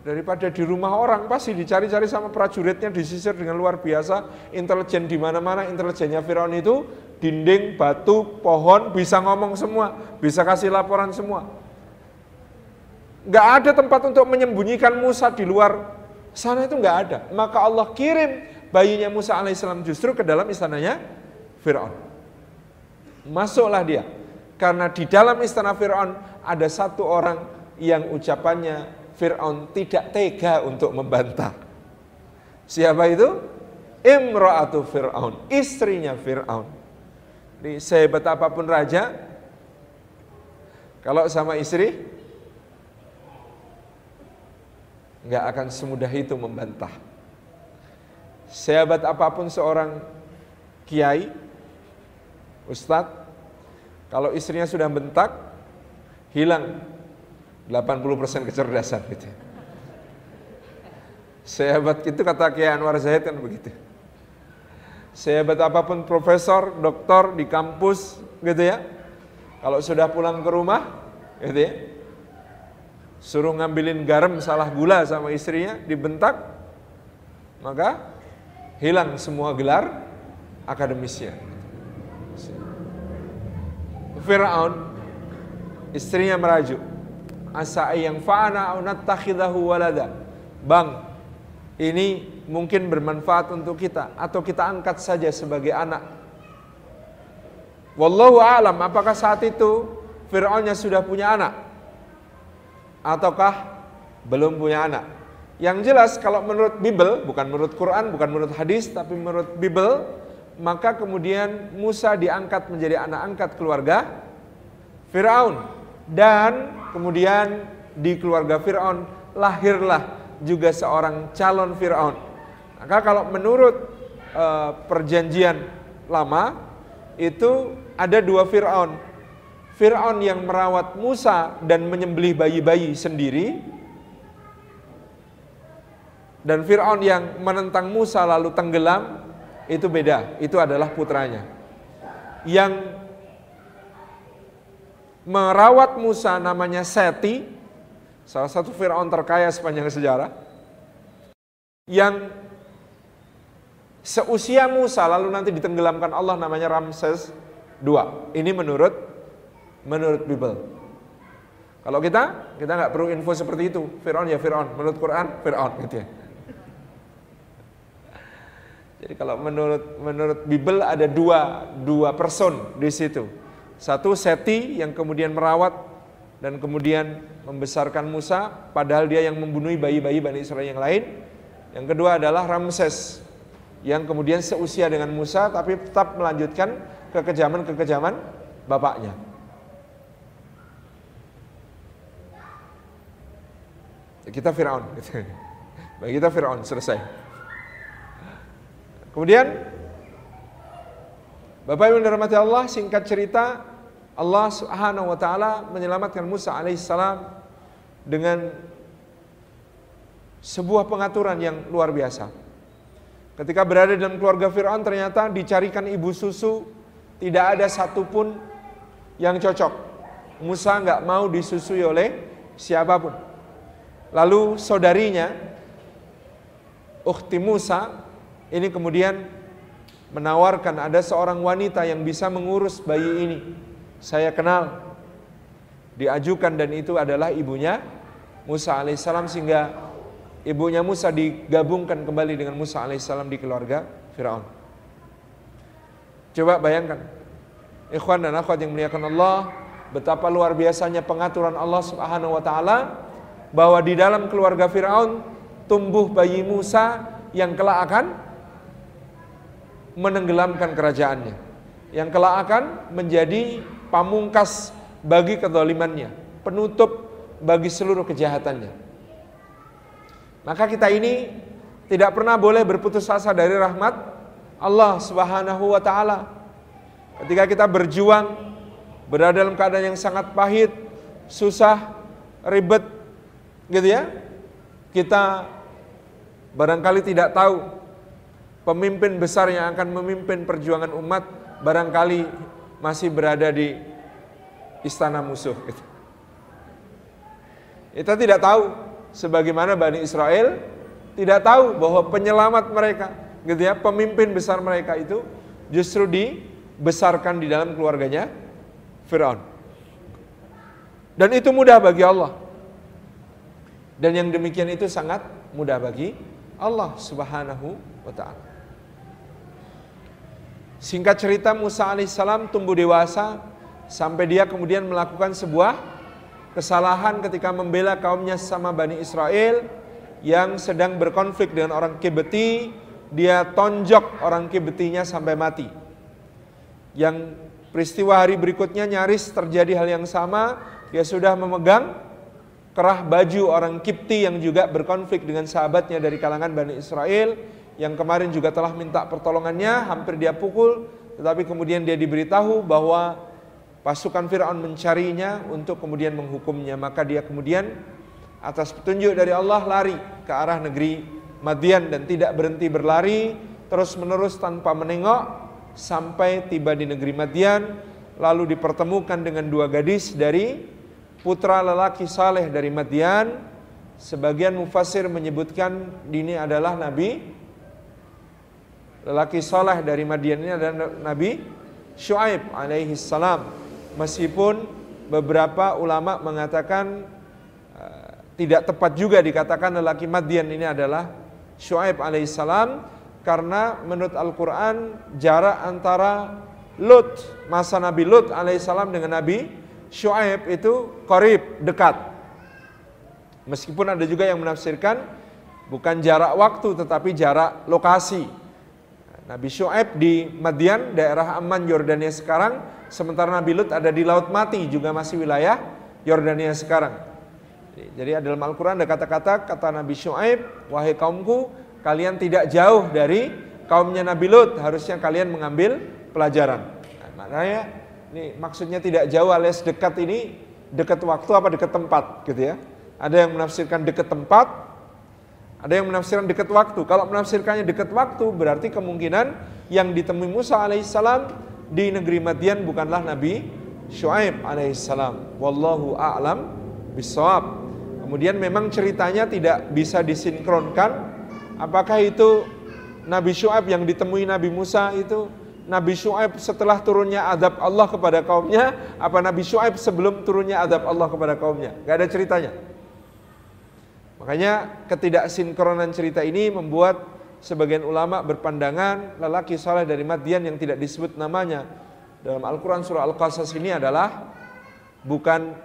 Daripada di rumah orang pasti dicari-cari sama prajuritnya disisir dengan luar biasa. Intelijen di mana-mana intelijennya Firaun itu dinding batu pohon bisa ngomong semua bisa kasih laporan semua. Nggak ada tempat untuk menyembunyikan Musa di luar. Sana itu nggak ada. Maka Allah kirim bayinya Musa alaihissalam justru ke dalam istananya Firaun masuklah dia Karena di dalam istana Fir'aun ada satu orang yang ucapannya Fir'aun tidak tega untuk membantah. Siapa itu? Imra'atu Fir'aun, istrinya Fir'aun. Di sehebat apa pun raja, kalau sama istri, nggak akan semudah itu membantah. Sehebat apa pun seorang kiai, ustadz, kalau istrinya sudah bentak, hilang 80% kecerdasan gitu. Sehebat itu kata Kiai Anwar Zahid kan begitu sehebat apa pun profesor, doktor di kampus gitu ya. Kalau sudah pulang ke rumah gitu ya. Suruh ngambilin garam salah gula sama istrinya, dibentak, maka hilang semua gelar akademisnya. Fir'aun istrinya merajuk. Asa yang fa'ana au nattakhidahu walada. Bang, ini mungkin bermanfaat untuk kita atau kita angkat saja sebagai anak. Wallahu alam apakah saat itu Fir'aunnya sudah punya anak ataukah belum punya anak. Yang jelas kalau menurut Bible, bukan menurut Quran, bukan menurut hadis, tapi menurut Bible, maka kemudian Musa diangkat menjadi anak angkat keluarga Firaun dan kemudian di keluarga Firaun lahirlah juga seorang calon Firaun maka kalau menurut uh, perjanjian lama itu ada dua Fir'aun. Fir'aun yang merawat Musa dan menyembelih bayi-bayi sendiri. Dan Fir'aun yang menentang Musa lalu tenggelam, itu beda. Itu adalah putranya. Yang merawat Musa namanya Seti, salah satu Fir'aun terkaya sepanjang sejarah. Yang seusia Musa lalu nanti ditenggelamkan Allah namanya Ramses II. Ini menurut menurut Bible. Kalau kita, kita nggak perlu info seperti itu. Fir'aun ya Fir'aun, menurut Quran Fir'aun gitu ya. Jadi kalau menurut menurut Bible ada dua dua person di situ. Satu Seti yang kemudian merawat dan kemudian membesarkan Musa, padahal dia yang membunuh bayi-bayi Bani Israel yang lain. Yang kedua adalah Ramses yang kemudian seusia dengan Musa tapi tetap melanjutkan kekejaman-kekejaman bapaknya. Kita Firaun. Bagi kita Firaun selesai. Kemudian Bapak Ibu dirahmati Allah, singkat cerita Allah Subhanahu wa taala menyelamatkan Musa alaihissalam dengan sebuah pengaturan yang luar biasa. Ketika berada dalam keluarga Fir'aun ternyata dicarikan ibu susu tidak ada satupun yang cocok. Musa nggak mau disusui oleh siapa pun. Lalu saudarinya, Ukhti Musa, ini kemudian menawarkan ada seorang wanita yang bisa mengurus bayi ini. Saya kenal, diajukan dan itu adalah ibunya Musa alaihissalam sehingga ibunya Musa digabungkan kembali dengan Musa alaihissalam di keluarga Firaun. Coba bayangkan, ikhwan dan akhwat yang muliakan Allah, betapa luar biasanya pengaturan Allah Subhanahu wa taala bahwa di dalam keluarga Firaun tumbuh bayi Musa yang kelak akan menenggelamkan kerajaannya. Yang kelak akan menjadi pamungkas bagi kedolimannya, penutup bagi seluruh kejahatannya. Maka kita ini tidak pernah boleh berputus asa dari rahmat Allah Subhanahu wa taala. Ketika kita berjuang berada dalam keadaan yang sangat pahit, susah, ribet gitu ya. Kita barangkali tidak tahu pemimpin besar yang akan memimpin perjuangan umat barangkali masih berada di istana musuh gitu. Kita tidak tahu sebagaimana Bani Israel tidak tahu bahwa penyelamat mereka, gitu ya, pemimpin besar mereka itu justru dibesarkan di dalam keluarganya Firaun. Dan itu mudah bagi Allah. Dan yang demikian itu sangat mudah bagi Allah Subhanahu wa taala. Singkat cerita Musa alaihissalam tumbuh dewasa sampai dia kemudian melakukan sebuah kesalahan ketika membela kaumnya sama Bani Israel yang sedang berkonflik dengan orang Kibeti, dia tonjok orang Kibetinya sampai mati. Yang peristiwa hari berikutnya nyaris terjadi hal yang sama, dia sudah memegang kerah baju orang Kipti yang juga berkonflik dengan sahabatnya dari kalangan Bani Israel yang kemarin juga telah minta pertolongannya, hampir dia pukul, tetapi kemudian dia diberitahu bahwa pasukan Firaun mencarinya untuk kemudian menghukumnya, maka dia kemudian atas petunjuk dari Allah lari ke arah negeri Madian dan tidak berhenti berlari terus menerus tanpa menengok sampai tiba di negeri Madian lalu dipertemukan dengan dua gadis dari putra lelaki saleh dari Madian. Sebagian mufasir menyebutkan ini adalah Nabi lelaki saleh dari Madian ini adalah Nabi Shu'aib alaihi salam. Meskipun beberapa ulama mengatakan uh, tidak tepat juga dikatakan lelaki Madian ini adalah Shu'aib alaihissalam karena menurut Al-Quran jarak antara Lut, masa Nabi Lut alaihissalam dengan Nabi Shu'aib itu korib, dekat. Meskipun ada juga yang menafsirkan bukan jarak waktu tetapi jarak lokasi. Nabi Shu'aib di Madian, daerah Amman, Yordania sekarang, sementara Nabi Lut ada di Laut Mati, juga masih wilayah Yordania sekarang. Jadi dalam Al-Quran ada kata-kata, kata Nabi Shu'aib, wahai kaumku, kalian tidak jauh dari kaumnya Nabi Lut, harusnya kalian mengambil pelajaran. Nah, makanya ini maksudnya tidak jauh alias dekat ini dekat waktu apa dekat tempat gitu ya. Ada yang menafsirkan dekat tempat, ada yang menafsirkan dekat waktu. Kalau menafsirkannya dekat waktu berarti kemungkinan yang ditemui Musa alaihissalam di negeri Madian bukanlah Nabi Shu'aib alaihissalam. Wallahu a'lam bisawab. Kemudian memang ceritanya tidak bisa disinkronkan. Apakah itu Nabi Shu'aib yang ditemui Nabi Musa itu Nabi Shu'aib setelah turunnya adab Allah kepada kaumnya, apa Nabi Shu'aib sebelum turunnya adab Allah kepada kaumnya? Gak ada ceritanya. Makanya ketidaksinkronan cerita ini membuat sebagian ulama berpandangan lelaki saleh dari Madian yang tidak disebut namanya dalam Al-Quran surah Al-Qasas ini adalah bukan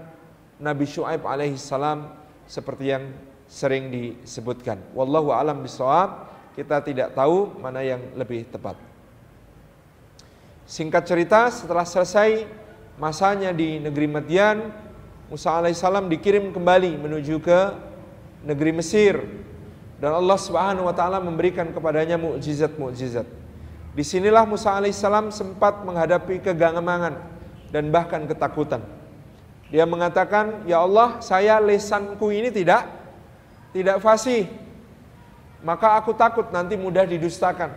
Nabi Shu'aib alaihi salam seperti yang sering disebutkan. Wallahu alam bisawab, kita tidak tahu mana yang lebih tepat. Singkat cerita, setelah selesai masanya di negeri Madian, Musa alaihissalam dikirim kembali menuju ke negeri Mesir dan Allah Subhanahu wa taala memberikan kepadanya mukjizat-mukjizat. Di sinilah Musa alaihissalam sempat menghadapi kegangamangan dan bahkan ketakutan. Dia mengatakan, "Ya Allah, saya lesanku ini tidak tidak fasih. Maka aku takut nanti mudah didustakan."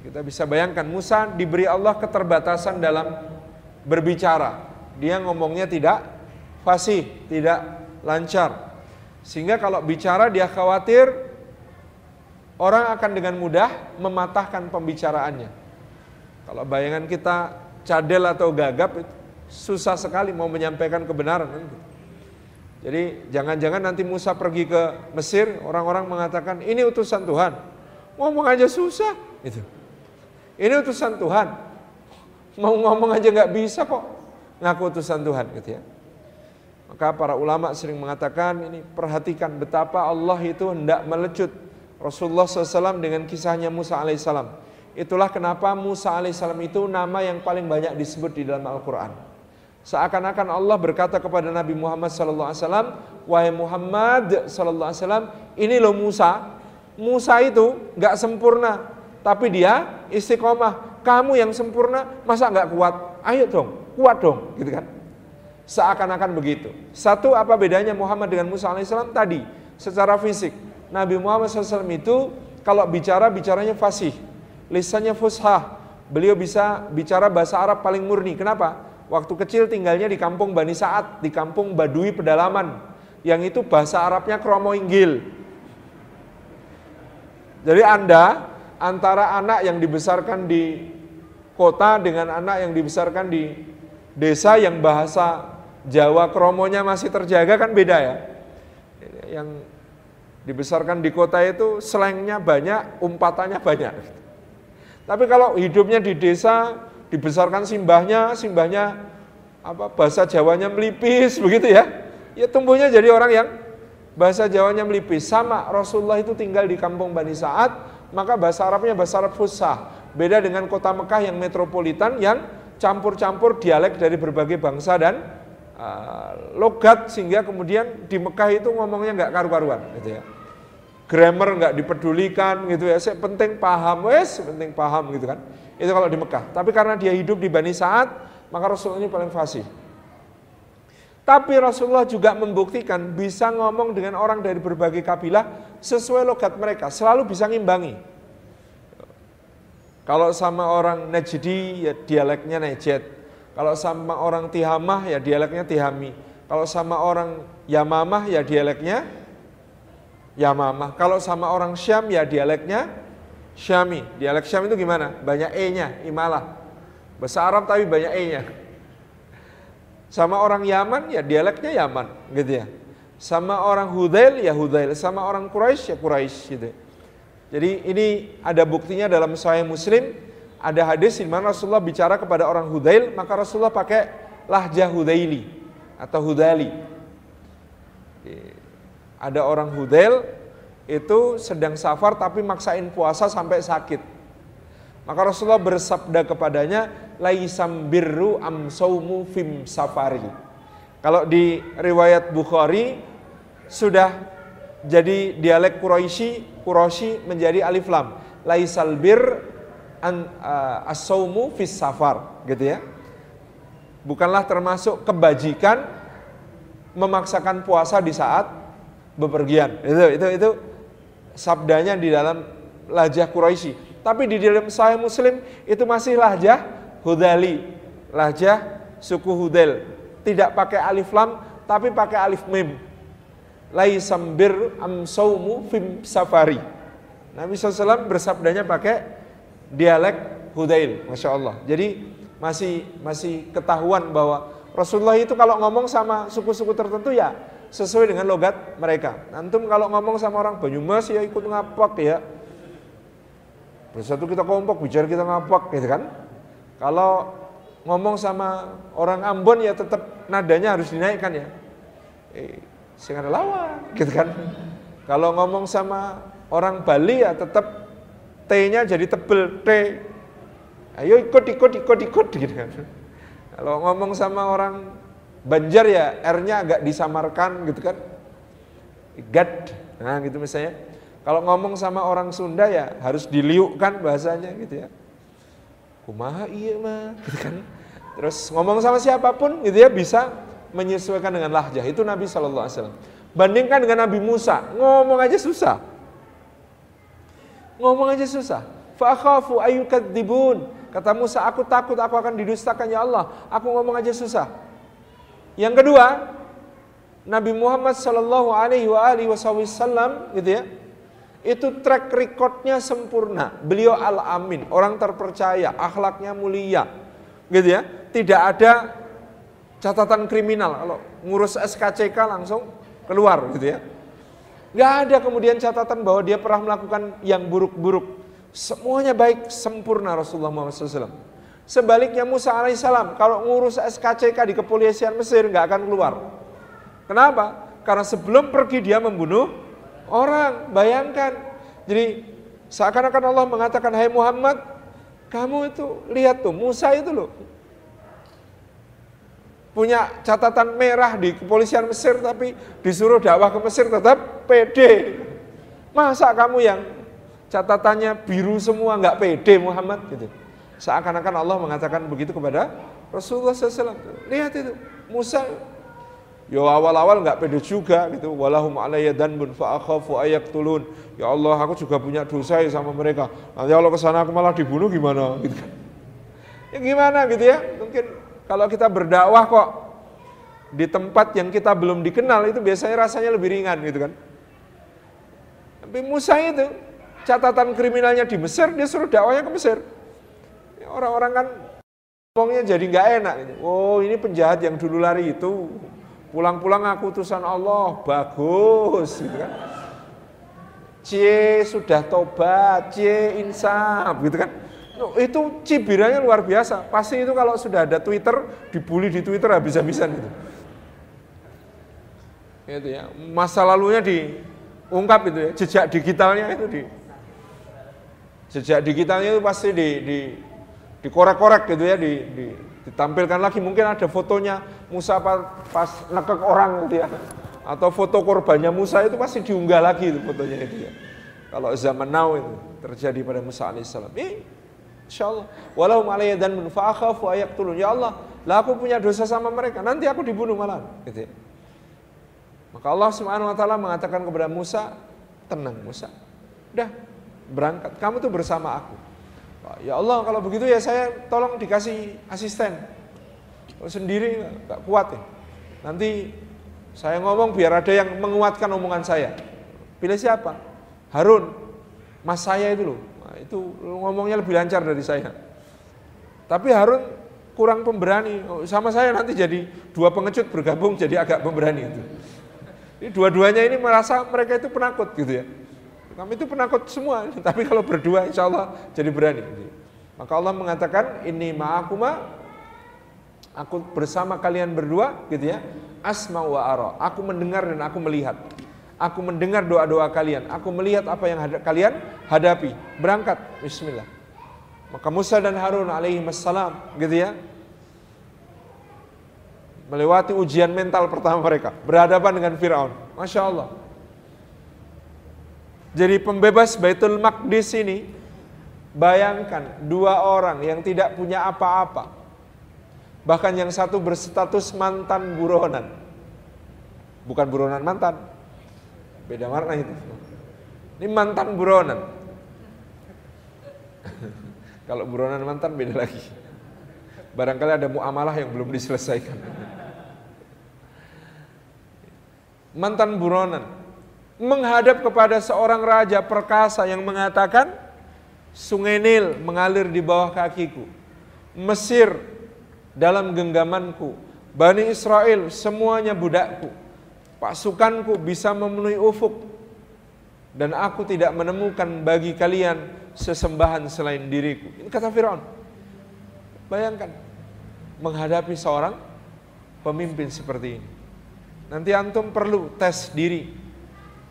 Kita bisa bayangkan Musa diberi Allah keterbatasan dalam berbicara. Dia ngomongnya tidak fasih, tidak lancar. Sehingga kalau bicara dia khawatir orang akan dengan mudah mematahkan pembicaraannya. Kalau bayangan kita cadel atau gagap susah sekali mau menyampaikan kebenaran. Jadi jangan-jangan nanti Musa pergi ke Mesir, orang-orang mengatakan ini utusan Tuhan. Ngomong aja susah. Itu. Ini utusan Tuhan. Mau ngomong aja nggak bisa kok ngaku utusan Tuhan gitu ya. Maka para ulama sering mengatakan ini perhatikan betapa Allah itu hendak melecut Rasulullah SAW dengan kisahnya Musa alaihissalam. Itulah kenapa Musa alaihissalam itu nama yang paling banyak disebut di dalam Al-Quran. Seakan-akan Allah berkata kepada Nabi Muhammad SAW, wahai Muhammad SAW, ini loh Musa. Musa itu nggak sempurna, tapi dia istiqomah. Kamu yang sempurna, masa nggak kuat? Ayo dong, kuat dong, gitu kan? Seakan-akan begitu. Satu apa bedanya Muhammad dengan Musa alaihissalam tadi? Secara fisik, Nabi Muhammad SAW itu kalau bicara bicaranya fasih, lisannya fushah. Beliau bisa bicara bahasa Arab paling murni. Kenapa? Waktu kecil tinggalnya di kampung Bani Saat, di kampung Badui pedalaman. Yang itu bahasa Arabnya kromo inggil. Jadi Anda antara anak yang dibesarkan di kota dengan anak yang dibesarkan di desa yang bahasa Jawa kromonya masih terjaga kan beda ya. Yang dibesarkan di kota itu slangnya banyak, umpatannya banyak. Tapi kalau hidupnya di desa, dibesarkan simbahnya, simbahnya apa bahasa Jawanya melipis begitu ya. Ya tumbuhnya jadi orang yang bahasa Jawanya melipis. Sama Rasulullah itu tinggal di kampung Bani Sa'ad, maka bahasa Arabnya bahasa Arab fusah. Beda dengan kota Mekah yang metropolitan yang campur-campur dialek dari berbagai bangsa dan uh, logat sehingga kemudian di Mekah itu ngomongnya nggak karu-karuan gitu ya grammar nggak dipedulikan gitu ya. Saya penting paham, wes penting paham gitu kan. Itu kalau di Mekah. Tapi karena dia hidup di Bani Sa'ad, maka Rasulullah ini paling fasih. Tapi Rasulullah juga membuktikan bisa ngomong dengan orang dari berbagai kabilah sesuai logat mereka, selalu bisa ngimbangi. Kalau sama orang Najdi ya dialeknya Najd. Kalau sama orang Tihamah ya dialeknya Tihami. Kalau sama orang Yamamah ya dialeknya Yamamah. Kalau sama orang Syam ya dialeknya Syami. Dialek Syam itu gimana? Banyak E-nya, Imalah. Bahasa Arab tapi banyak E-nya. Sama orang Yaman ya dialeknya Yaman, gitu ya. Sama orang Hudail ya Hudail, sama orang Quraisy ya Quraisy gitu. Jadi ini ada buktinya dalam Sahih Muslim, ada hadis di mana Rasulullah bicara kepada orang Hudail, maka Rasulullah pakai lahjah Hudaili atau Hudali ada orang Hudel itu sedang safar tapi maksain puasa sampai sakit. Maka Rasulullah bersabda kepadanya, laisam birru am saumu fim safari. Kalau di riwayat Bukhari sudah jadi dialek Quraisy, Quraisy menjadi alif lam. Laisal bir an uh, as-saumu fis safar, gitu ya. Bukanlah termasuk kebajikan memaksakan puasa di saat bepergian. Itu itu itu sabdanya di dalam lajah Quraisy. Tapi di dalam Sahih Muslim itu masih lajah Hudali, lajah suku Hudel. Tidak pakai alif lam tapi pakai alif mim. Laisam bir am saumu fim safari. Nabi SAW bersabdanya pakai dialek Hudail, Masya Allah. Jadi masih masih ketahuan bahwa Rasulullah itu kalau ngomong sama suku-suku tertentu ya sesuai dengan logat mereka. Antum kalau ngomong sama orang Banyumas ya ikut ngapak ya. Bersatu kita kompak, bicara kita ngapak gitu kan. Kalau ngomong sama orang Ambon ya tetap nadanya harus dinaikkan ya. Eh, sing ada lawan gitu kan. Kalau ngomong sama orang Bali ya tetap T-nya jadi tebel T. Ayo ikut ikut ikut ikut gitu kan. Kalau ngomong sama orang Banjar ya R-nya agak disamarkan gitu kan. Gad, nah gitu misalnya. Kalau ngomong sama orang Sunda ya harus diliukkan bahasanya gitu ya. Kumaha iya mah *laughs* gitu kan. Terus ngomong sama siapa pun gitu ya bisa menyesuaikan dengan lahjah. Itu Nabi Shallallahu Alaihi Wasallam. Bandingkan dengan Nabi Musa, ngomong aja susah. Ngomong aja susah. Fakhafu ayyukadzibun. Kata Musa, aku takut aku akan didustakan ya Allah. Aku ngomong aja susah. Yang kedua, Nabi Muhammad Shallallahu Alaihi Wasallam gitu ya, itu track recordnya sempurna. Beliau al amin, orang terpercaya, akhlaknya mulia, gitu ya. Tidak ada catatan kriminal. Kalau ngurus SKCK langsung keluar, gitu ya. Gak ada kemudian catatan bahwa dia pernah melakukan yang buruk-buruk. Semuanya baik, sempurna Rasulullah Muhammad SAW. Sebaliknya Musa alaihissalam kalau ngurus SKCK di kepolisian Mesir nggak akan keluar. Kenapa? Karena sebelum pergi dia membunuh orang. Bayangkan. Jadi seakan-akan Allah mengatakan, Hai Muhammad, kamu itu lihat tuh Musa itu loh. Punya catatan merah di kepolisian Mesir tapi disuruh dakwah ke Mesir tetap pede. Masa kamu yang catatannya biru semua nggak pede Muhammad gitu. Seakan-akan Allah mengatakan begitu kepada Rasulullah SAW. Lihat itu, Musa Ya awal-awal nggak pede juga gitu. Walahum alayya danbun fa akhafu tulun. Ya Allah, aku juga punya dosa ya sama mereka. Nanti kalau ke sana aku malah dibunuh gimana gitu kan. Ya gimana gitu ya? Mungkin kalau kita berdakwah kok di tempat yang kita belum dikenal itu biasanya rasanya lebih ringan gitu kan. Tapi Musa itu catatan kriminalnya di Mesir, dia suruh dakwahnya ke Mesir orang-orang kan ngomongnya jadi nggak enak. Oh ini penjahat yang dulu lari itu pulang-pulang aku utusan Allah bagus, gitu kan? Cie sudah tobat, cie insaf, gitu kan? Itu cibirannya luar biasa. Pasti itu kalau sudah ada Twitter, dibully di Twitter habis-habisan itu. Itu ya. Masa lalunya diungkap itu ya, jejak digitalnya itu di jejak digitalnya itu pasti di, di dikorek-korek gitu ya, di, di, ditampilkan lagi mungkin ada fotonya Musa pas, pas nekek orang gitu ya atau foto korbannya Musa itu pasti diunggah lagi itu fotonya itu ya kalau zaman now itu terjadi pada Musa alaihissalam eh, insya Allah walau alaiya dan fa'akhafu turun ya Allah lah aku punya dosa sama mereka nanti aku dibunuh malah gitu ya. maka Allah subhanahu wa ta'ala mengatakan kepada Musa tenang Musa udah berangkat kamu tuh bersama aku Ya Allah kalau begitu ya saya tolong dikasih asisten. Kalau sendiri nggak kuat ya. Nanti saya ngomong biar ada yang menguatkan omongan saya. Pilih siapa? Harun. Mas saya itu loh. Itu ngomongnya lebih lancar dari saya. Tapi Harun kurang pemberani. Oh, sama saya nanti jadi dua pengecut bergabung jadi agak pemberani itu. Ini dua-duanya ini merasa mereka itu penakut gitu ya. Kami itu penakut semua, *laughs* tapi kalau berdua insya Allah jadi berani. Maka Allah mengatakan, ini ma'akuma, aku bersama kalian berdua, gitu ya. Asma wa ara, aku mendengar dan aku melihat. Aku mendengar doa-doa kalian, aku melihat apa yang had kalian hadapi. Berangkat, Bismillah. Maka Musa dan Harun alaihi wassalam, gitu ya, melewati ujian mental pertama mereka, berhadapan dengan Firaun. Masya Allah. Jadi pembebas Baitul Maqdis ini bayangkan dua orang yang tidak punya apa-apa. Bahkan yang satu berstatus mantan buronan. Bukan buronan mantan. Beda warna itu. Ini mantan buronan. *laughs* Kalau buronan mantan beda lagi. Barangkali ada muamalah yang belum diselesaikan. Mantan buronan menghadap kepada seorang raja perkasa yang mengatakan Sungai Nil mengalir di bawah kakiku. Mesir dalam genggamanku. Bani Israel semuanya budakku. Pasukanku bisa memenuhi ufuk. Dan aku tidak menemukan bagi kalian sesembahan selain diriku. Ini kata Firaun. Bayangkan menghadapi seorang pemimpin seperti ini. Nanti antum perlu tes diri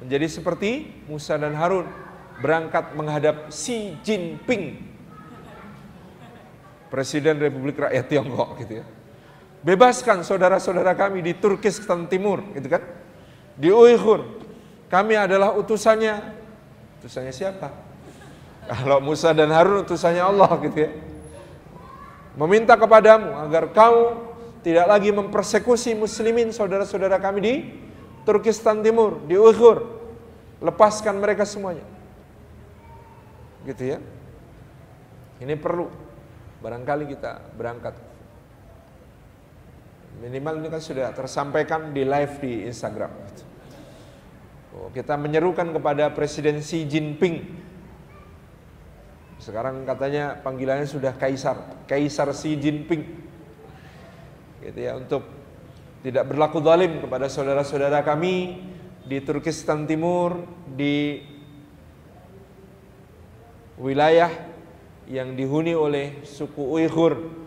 menjadi seperti Musa dan Harun berangkat menghadap Xi Jinping Presiden Republik Rakyat Tiongkok gitu ya. Bebaskan saudara-saudara kami di Turkistan Timur gitu kan. Di Uighur. Kami adalah utusannya. Utusannya siapa? *laughs* Kalau Musa dan Harun utusannya Allah gitu ya. Meminta kepadamu agar kau tidak lagi mempersekusi muslimin saudara-saudara kami di Turkistan Timur, di Uyghur. Lepaskan mereka semuanya. Gitu ya. Ini perlu. Barangkali kita berangkat. Minimal ini kan sudah tersampaikan di live di Instagram. Oh, kita menyerukan kepada Presiden Xi Jinping. Sekarang katanya panggilannya sudah Kaisar, Kaisar Xi Jinping. Gitu ya, untuk tidak berlaku zalim kepada saudara-saudara kami di Turkistan Timur, di wilayah yang dihuni oleh suku Uighur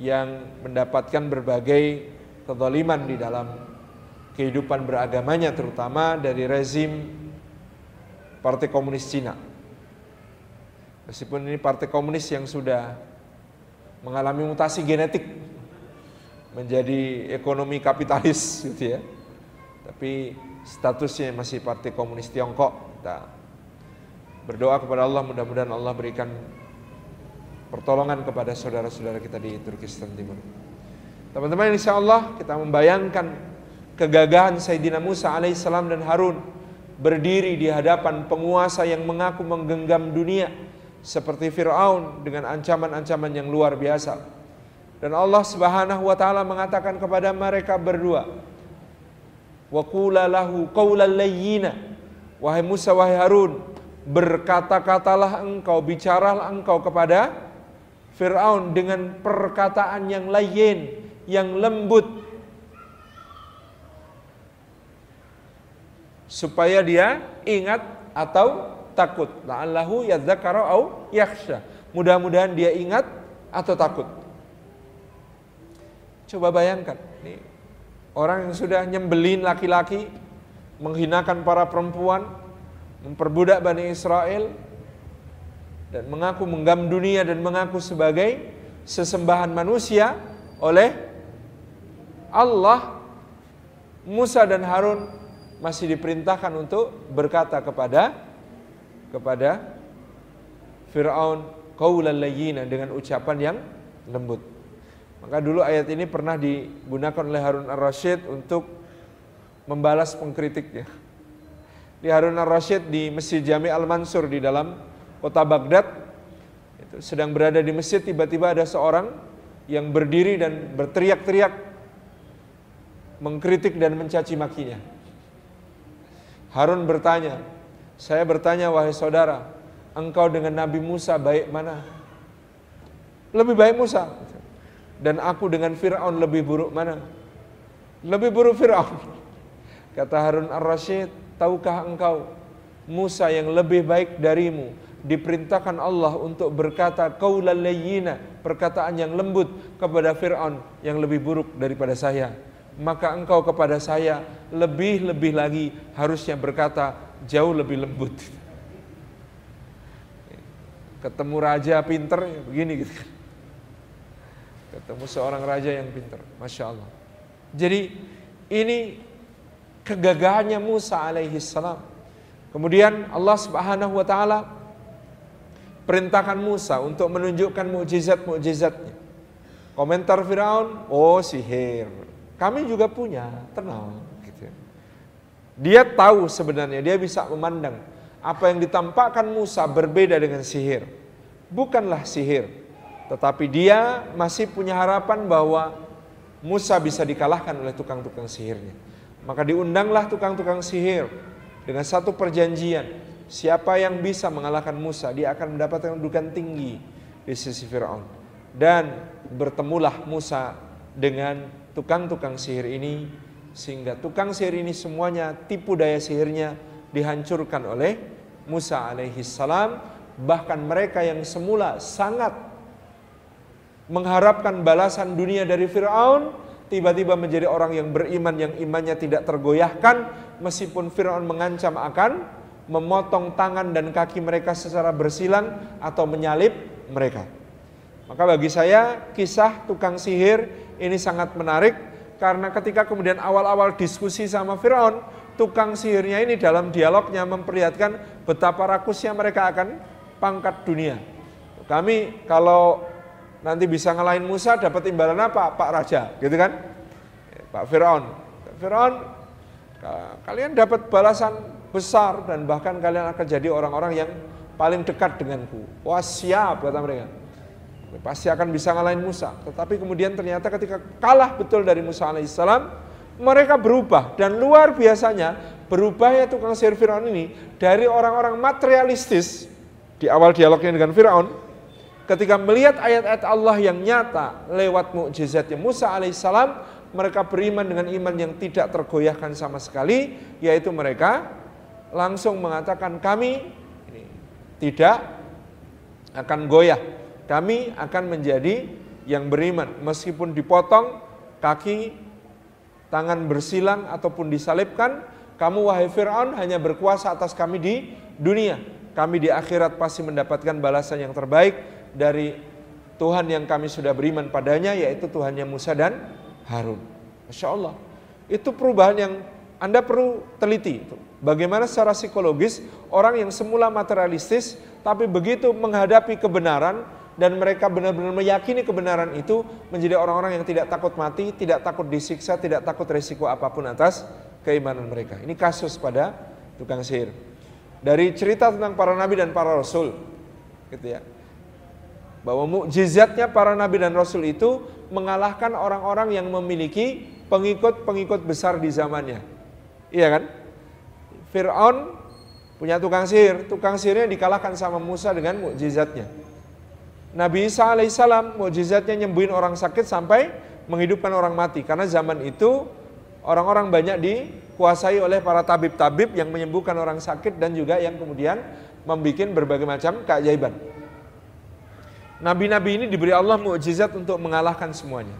yang mendapatkan berbagai kezaliman di dalam kehidupan beragamanya terutama dari rezim Partai Komunis Cina. Meskipun ini partai komunis yang sudah mengalami mutasi genetik menjadi ekonomi kapitalis *laughs* gitu ya. Tapi statusnya masih Partai Komunis Tiongkok. Kita berdoa kepada Allah mudah-mudahan Allah berikan pertolongan kepada saudara-saudara kita di Turkistan Timur. Teman-teman insya Allah kita membayangkan kegagahan Sayyidina Musa alaihissalam dan Harun berdiri di hadapan penguasa yang mengaku menggenggam dunia seperti Fir'aun dengan ancaman-ancaman yang luar biasa. Dan Allah Subhanahu wa taala mengatakan kepada mereka berdua, "Wa qula lahu layyina." Wahai Musa, wahai Harun, berkata-katalah engkau, bicaralah engkau kepada Firaun dengan perkataan yang layyin, yang lembut supaya dia ingat atau takut. La'allahu yadzakaru au yakhsha. mudah-mudahan dia ingat atau takut. Coba bayangkan, nih, orang yang sudah nyembelin laki-laki, menghinakan para perempuan, memperbudak Bani Israel, dan mengaku menggam dunia dan mengaku sebagai sesembahan manusia oleh Allah Musa dan Harun masih diperintahkan untuk berkata kepada kepada Fir'aun qaulan layyina dengan ucapan yang lembut. Maka dulu ayat ini pernah digunakan oleh Harun Ar-Rasyid untuk membalas pengkritiknya. Di Harun Ar-Rasyid di Masjid Jami Al-Mansur di dalam kota Baghdad itu sedang berada di masjid tiba-tiba ada seorang yang berdiri dan berteriak-teriak mengkritik dan mencaci makinya. Harun bertanya, saya bertanya wahai saudara, engkau dengan Nabi Musa baik mana? Lebih baik Musa. Dan aku dengan Fir'aun lebih buruk mana? Lebih buruk Fir'aun. Kata Harun Ar-Rasyid, tahukah engkau Musa yang lebih baik darimu diperintahkan Allah untuk berkata qaulal layyina, perkataan yang lembut kepada Firaun yang lebih buruk daripada saya. Maka engkau kepada saya lebih-lebih lagi harusnya berkata jauh lebih lembut. Ketemu raja pinter begini gitu kan. Ketemu seorang raja yang pinter, masya Allah. Jadi ini kegagahannya Musa alaihi salam. Kemudian Allah Subhanahu wa taala perintahkan Musa untuk menunjukkan mukjizat-mukjizatnya. Komentar Firaun, oh sihir. Kami juga punya, tenang. Gitu. Dia tahu sebenarnya, dia bisa memandang apa yang ditampakkan Musa berbeda dengan sihir. Bukanlah sihir, tetapi dia masih punya harapan bahwa Musa bisa dikalahkan oleh tukang-tukang sihirnya. Maka diundanglah tukang-tukang sihir dengan satu perjanjian Siapa yang bisa mengalahkan Musa, dia akan mendapatkan kedudukan tinggi di sisi Firaun. Dan bertemulah Musa dengan tukang-tukang sihir ini sehingga tukang sihir ini semuanya tipu daya sihirnya dihancurkan oleh Musa alaihi salam bahkan mereka yang semula sangat mengharapkan balasan dunia dari Firaun tiba-tiba menjadi orang yang beriman yang imannya tidak tergoyahkan meskipun Firaun mengancam akan memotong tangan dan kaki mereka secara bersilang atau menyalip mereka. Maka bagi saya kisah tukang sihir ini sangat menarik karena ketika kemudian awal-awal diskusi sama Firaun, tukang sihirnya ini dalam dialognya memperlihatkan betapa rakusnya mereka akan pangkat dunia. Kami kalau nanti bisa ngalahin Musa dapat imbalan apa? Pak Raja, gitu kan? Pak Firaun. Firaun kalian dapat balasan besar dan bahkan kalian akan jadi orang-orang yang paling dekat denganku. Wah siap kata mereka. Pasti akan bisa ngalahin Musa. Tetapi kemudian ternyata ketika kalah betul dari Musa alaihissalam, mereka berubah dan luar biasanya berubahnya tukang sihir Firaun ini dari orang-orang materialistis di awal dialognya dengan Firaun ketika melihat ayat-ayat Allah yang nyata lewat mukjizatnya Musa alaihissalam mereka beriman dengan iman yang tidak tergoyahkan sama sekali yaitu mereka langsung mengatakan kami tidak akan goyah. Kami akan menjadi yang beriman meskipun dipotong kaki, tangan bersilang ataupun disalibkan, kamu wahai Firaun hanya berkuasa atas kami di dunia. Kami di akhirat pasti mendapatkan balasan yang terbaik dari Tuhan yang kami sudah beriman padanya yaitu Tuhannya Musa dan Harun. Masya Allah. Itu perubahan yang Anda perlu teliti. Bagaimana secara psikologis orang yang semula materialistis tapi begitu menghadapi kebenaran dan mereka benar-benar meyakini kebenaran itu menjadi orang-orang yang tidak takut mati, tidak takut disiksa, tidak takut resiko apa pun atas keimanan mereka. Ini kasus pada tukang sihir. Dari cerita tentang para nabi dan para rasul, gitu ya. Bahwa mukjizatnya para nabi dan rasul itu mengalahkan orang-orang yang memiliki pengikut-pengikut besar di zamannya. Iya kan? Fir'aun punya tukang sihir, tukang sihirnya dikalahkan sama Musa dengan mukjizatnya. Nabi Isa alaihissalam mukjizatnya nyembuhin orang sakit sampai menghidupkan orang mati karena zaman itu orang-orang banyak dikuasai oleh para tabib-tabib yang menyembuhkan orang sakit dan juga yang kemudian membuat berbagai macam keajaiban. Nabi-nabi ini diberi Allah mukjizat untuk mengalahkan semuanya.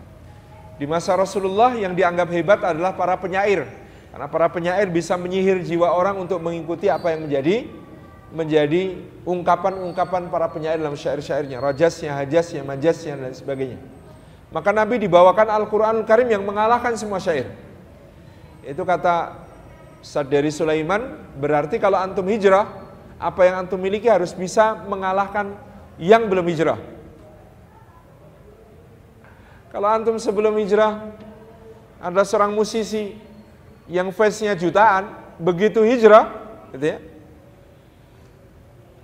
Di masa Rasulullah yang dianggap hebat adalah para penyair. Karena para penyair bisa menyihir jiwa orang untuk mengikuti apa yang menjadi menjadi ungkapan-ungkapan para penyair dalam syair-syairnya, rajasnya, hajasnya, majasnya dan sebagainya. Maka Nabi dibawakan Al-Qur'an Al Karim yang mengalahkan semua syair. Itu kata Sadari Sulaiman, berarti kalau antum hijrah, apa yang antum miliki harus bisa mengalahkan yang belum hijrah. Kalau antum sebelum hijrah ada seorang musisi yang fansnya jutaan, begitu hijrah, gitu ya,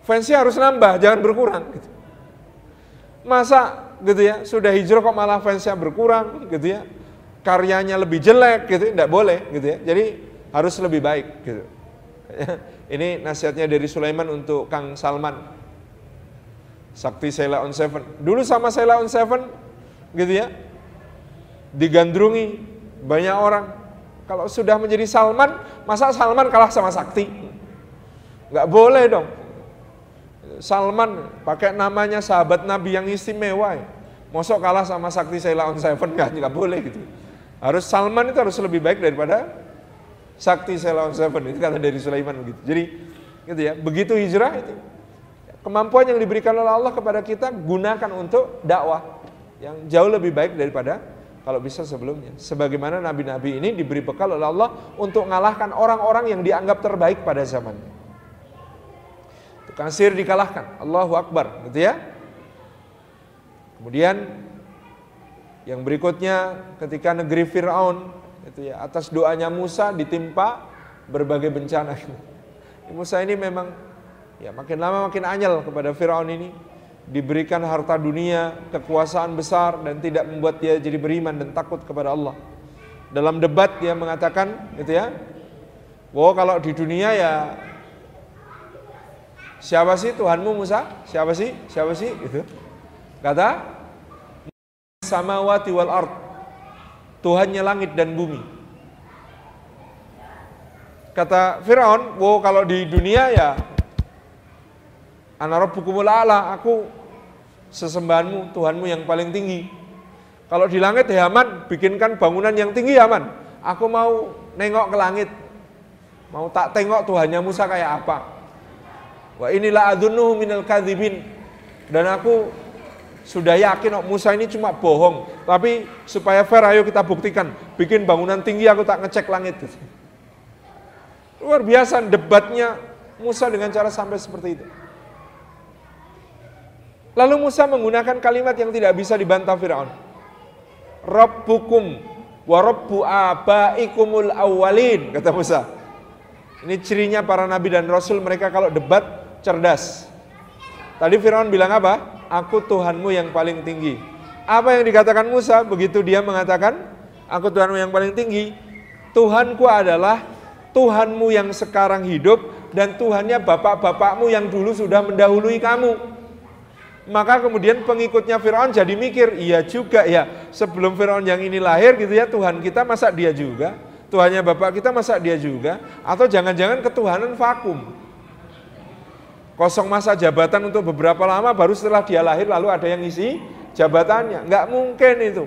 fansnya harus nambah, jangan berkurang. Gitu. Masa gitu ya, sudah hijrah kok malah fansnya berkurang, gitu ya, karyanya lebih jelek, gitu, tidak boleh, gitu ya. Jadi harus lebih baik, gitu. *laughs* Ini nasihatnya dari Sulaiman untuk Kang Salman. Sakti Sela on Seven. Dulu sama Sela on Seven, gitu ya, digandrungi banyak orang. Kalau sudah menjadi Salman, masa Salman kalah sama Sakti? Nggak boleh dong. Salman pakai namanya sahabat Nabi yang istimewa. Ya. Mosok kalah sama Sakti Sela on Seven nggak, nggak boleh gitu. Harus Salman itu harus lebih baik daripada Sakti Sela on Seven itu kata dari Sulaiman begitu. Jadi gitu ya, begitu hijrah itu Kemampuan yang diberikan oleh Allah kepada kita gunakan untuk dakwah yang jauh lebih baik daripada kalau bisa sebelumnya. Sebagaimana nabi-nabi ini diberi bekal oleh Allah untuk mengalahkan orang-orang yang dianggap terbaik pada zamannya. Tukang sihir dikalahkan, Allahu Akbar, gitu ya. Kemudian yang berikutnya ketika negeri Firaun itu ya atas doanya Musa ditimpa berbagai bencana. *laughs* Musa ini memang Ya, makin lama makin anyel kepada Firaun ini diberikan harta dunia, kekuasaan besar dan tidak membuat dia jadi beriman dan takut kepada Allah. Dalam debat dia mengatakan gitu ya. Bahwa kalau di dunia ya siapa sih Tuhanmu Musa? Siapa sih? Siapa sih? Gitu. Kata samawati wal ard. Tuhannya langit dan bumi. Kata Firaun, "Wow, kalau di dunia ya Anarabukumul a'la, aku sesembahanmu, Tuhanmu yang paling tinggi. Kalau di langit ya aman, bikinkan bangunan yang tinggi ya aman. Aku mau nengok ke langit. Mau tak tengok Tuhannya Musa kayak apa. Wa inilah adunnuhu minal kadhibin. Dan aku sudah yakin oh, Musa ini cuma bohong. Tapi supaya fair ayo kita buktikan. Bikin bangunan tinggi aku tak ngecek langit. Luar biasa debatnya Musa dengan cara sampai seperti itu. Lalu Musa menggunakan kalimat yang tidak bisa dibantah Firaun. Rabbukum wa rabbu abaikumul awwalin kata Musa. Ini cirinya para nabi dan rasul mereka kalau debat cerdas. Tadi Firaun bilang apa? Aku Tuhanmu yang paling tinggi. Apa yang dikatakan Musa begitu dia mengatakan aku Tuhanmu yang paling tinggi? Tuhanku adalah Tuhanmu yang sekarang hidup dan Tuhannya bapak-bapakmu yang dulu sudah mendahului kamu. Maka kemudian pengikutnya Firaun jadi mikir, iya juga ya, sebelum Firaun yang ini lahir gitu ya, Tuhan kita masa dia juga? Tuhannya Bapak kita masa dia juga? Atau jangan-jangan ketuhanan vakum? Kosong masa jabatan untuk beberapa lama baru setelah dia lahir lalu ada yang isi jabatannya. Nggak mungkin itu.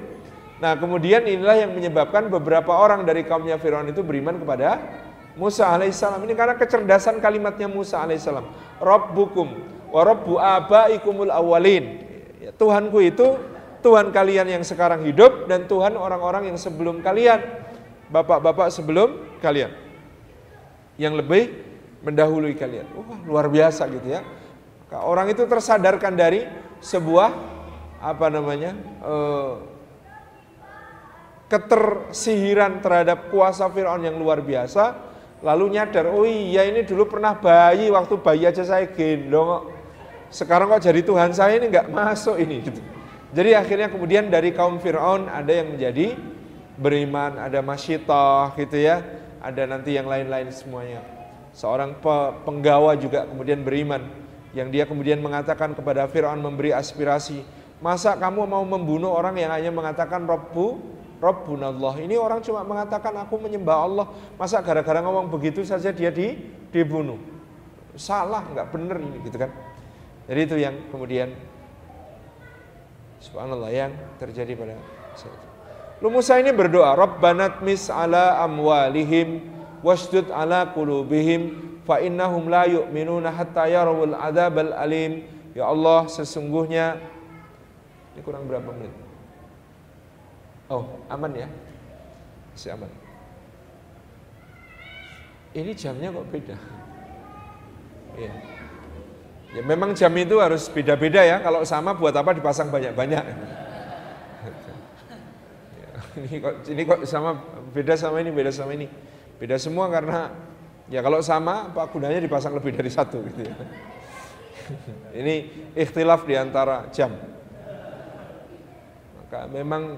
Nah kemudian inilah yang menyebabkan beberapa orang dari kaumnya Firaun itu beriman kepada Musa alaihissalam. Ini karena kecerdasan kalimatnya Musa alaihissalam. Rabbukum warabbu abaikumul awalin. Ya, Tuhanku itu Tuhan kalian yang sekarang hidup dan Tuhan orang-orang yang sebelum kalian. Bapak-bapak sebelum kalian. Yang lebih mendahului kalian. Wah, luar biasa gitu ya. Orang itu tersadarkan dari sebuah apa namanya? Eh, ketersihiran terhadap kuasa Firaun yang luar biasa lalu nyadar oh iya ini dulu pernah bayi waktu bayi aja saya gendong sekarang kok jadi Tuhan saya ini nggak masuk ini gitu. Jadi akhirnya kemudian dari kaum Fir'aun ada yang menjadi beriman, ada masyitah gitu ya, ada nanti yang lain-lain semuanya. Seorang penggawa juga kemudian beriman, yang dia kemudian mengatakan kepada Fir'aun memberi aspirasi, masa kamu mau membunuh orang yang hanya mengatakan Rabbu, Allah. Ini orang cuma mengatakan aku menyembah Allah, masa gara-gara ngomong begitu saja dia di, dibunuh. Salah, nggak benar ini gitu kan. Jadi itu yang kemudian Subhanallah yang terjadi pada saat itu. Lalu Musa ini berdoa, Rabbanat mis ala amwalihim wasdud ala qulubihim fa innahum la yu'minuna hatta yarawul adzabal alim. Ya Allah, sesungguhnya ini kurang berapa menit? Oh, aman ya? Masih aman. Ini jamnya kok beda? Ya. Ya memang jam itu harus beda-beda ya. Kalau sama buat apa dipasang banyak-banyak? *laughs* ini kok ini kok sama beda sama ini beda sama ini. Beda semua karena ya kalau sama apa gunanya dipasang lebih dari satu gitu ya. *laughs* ini ikhtilaf di antara jam. Maka memang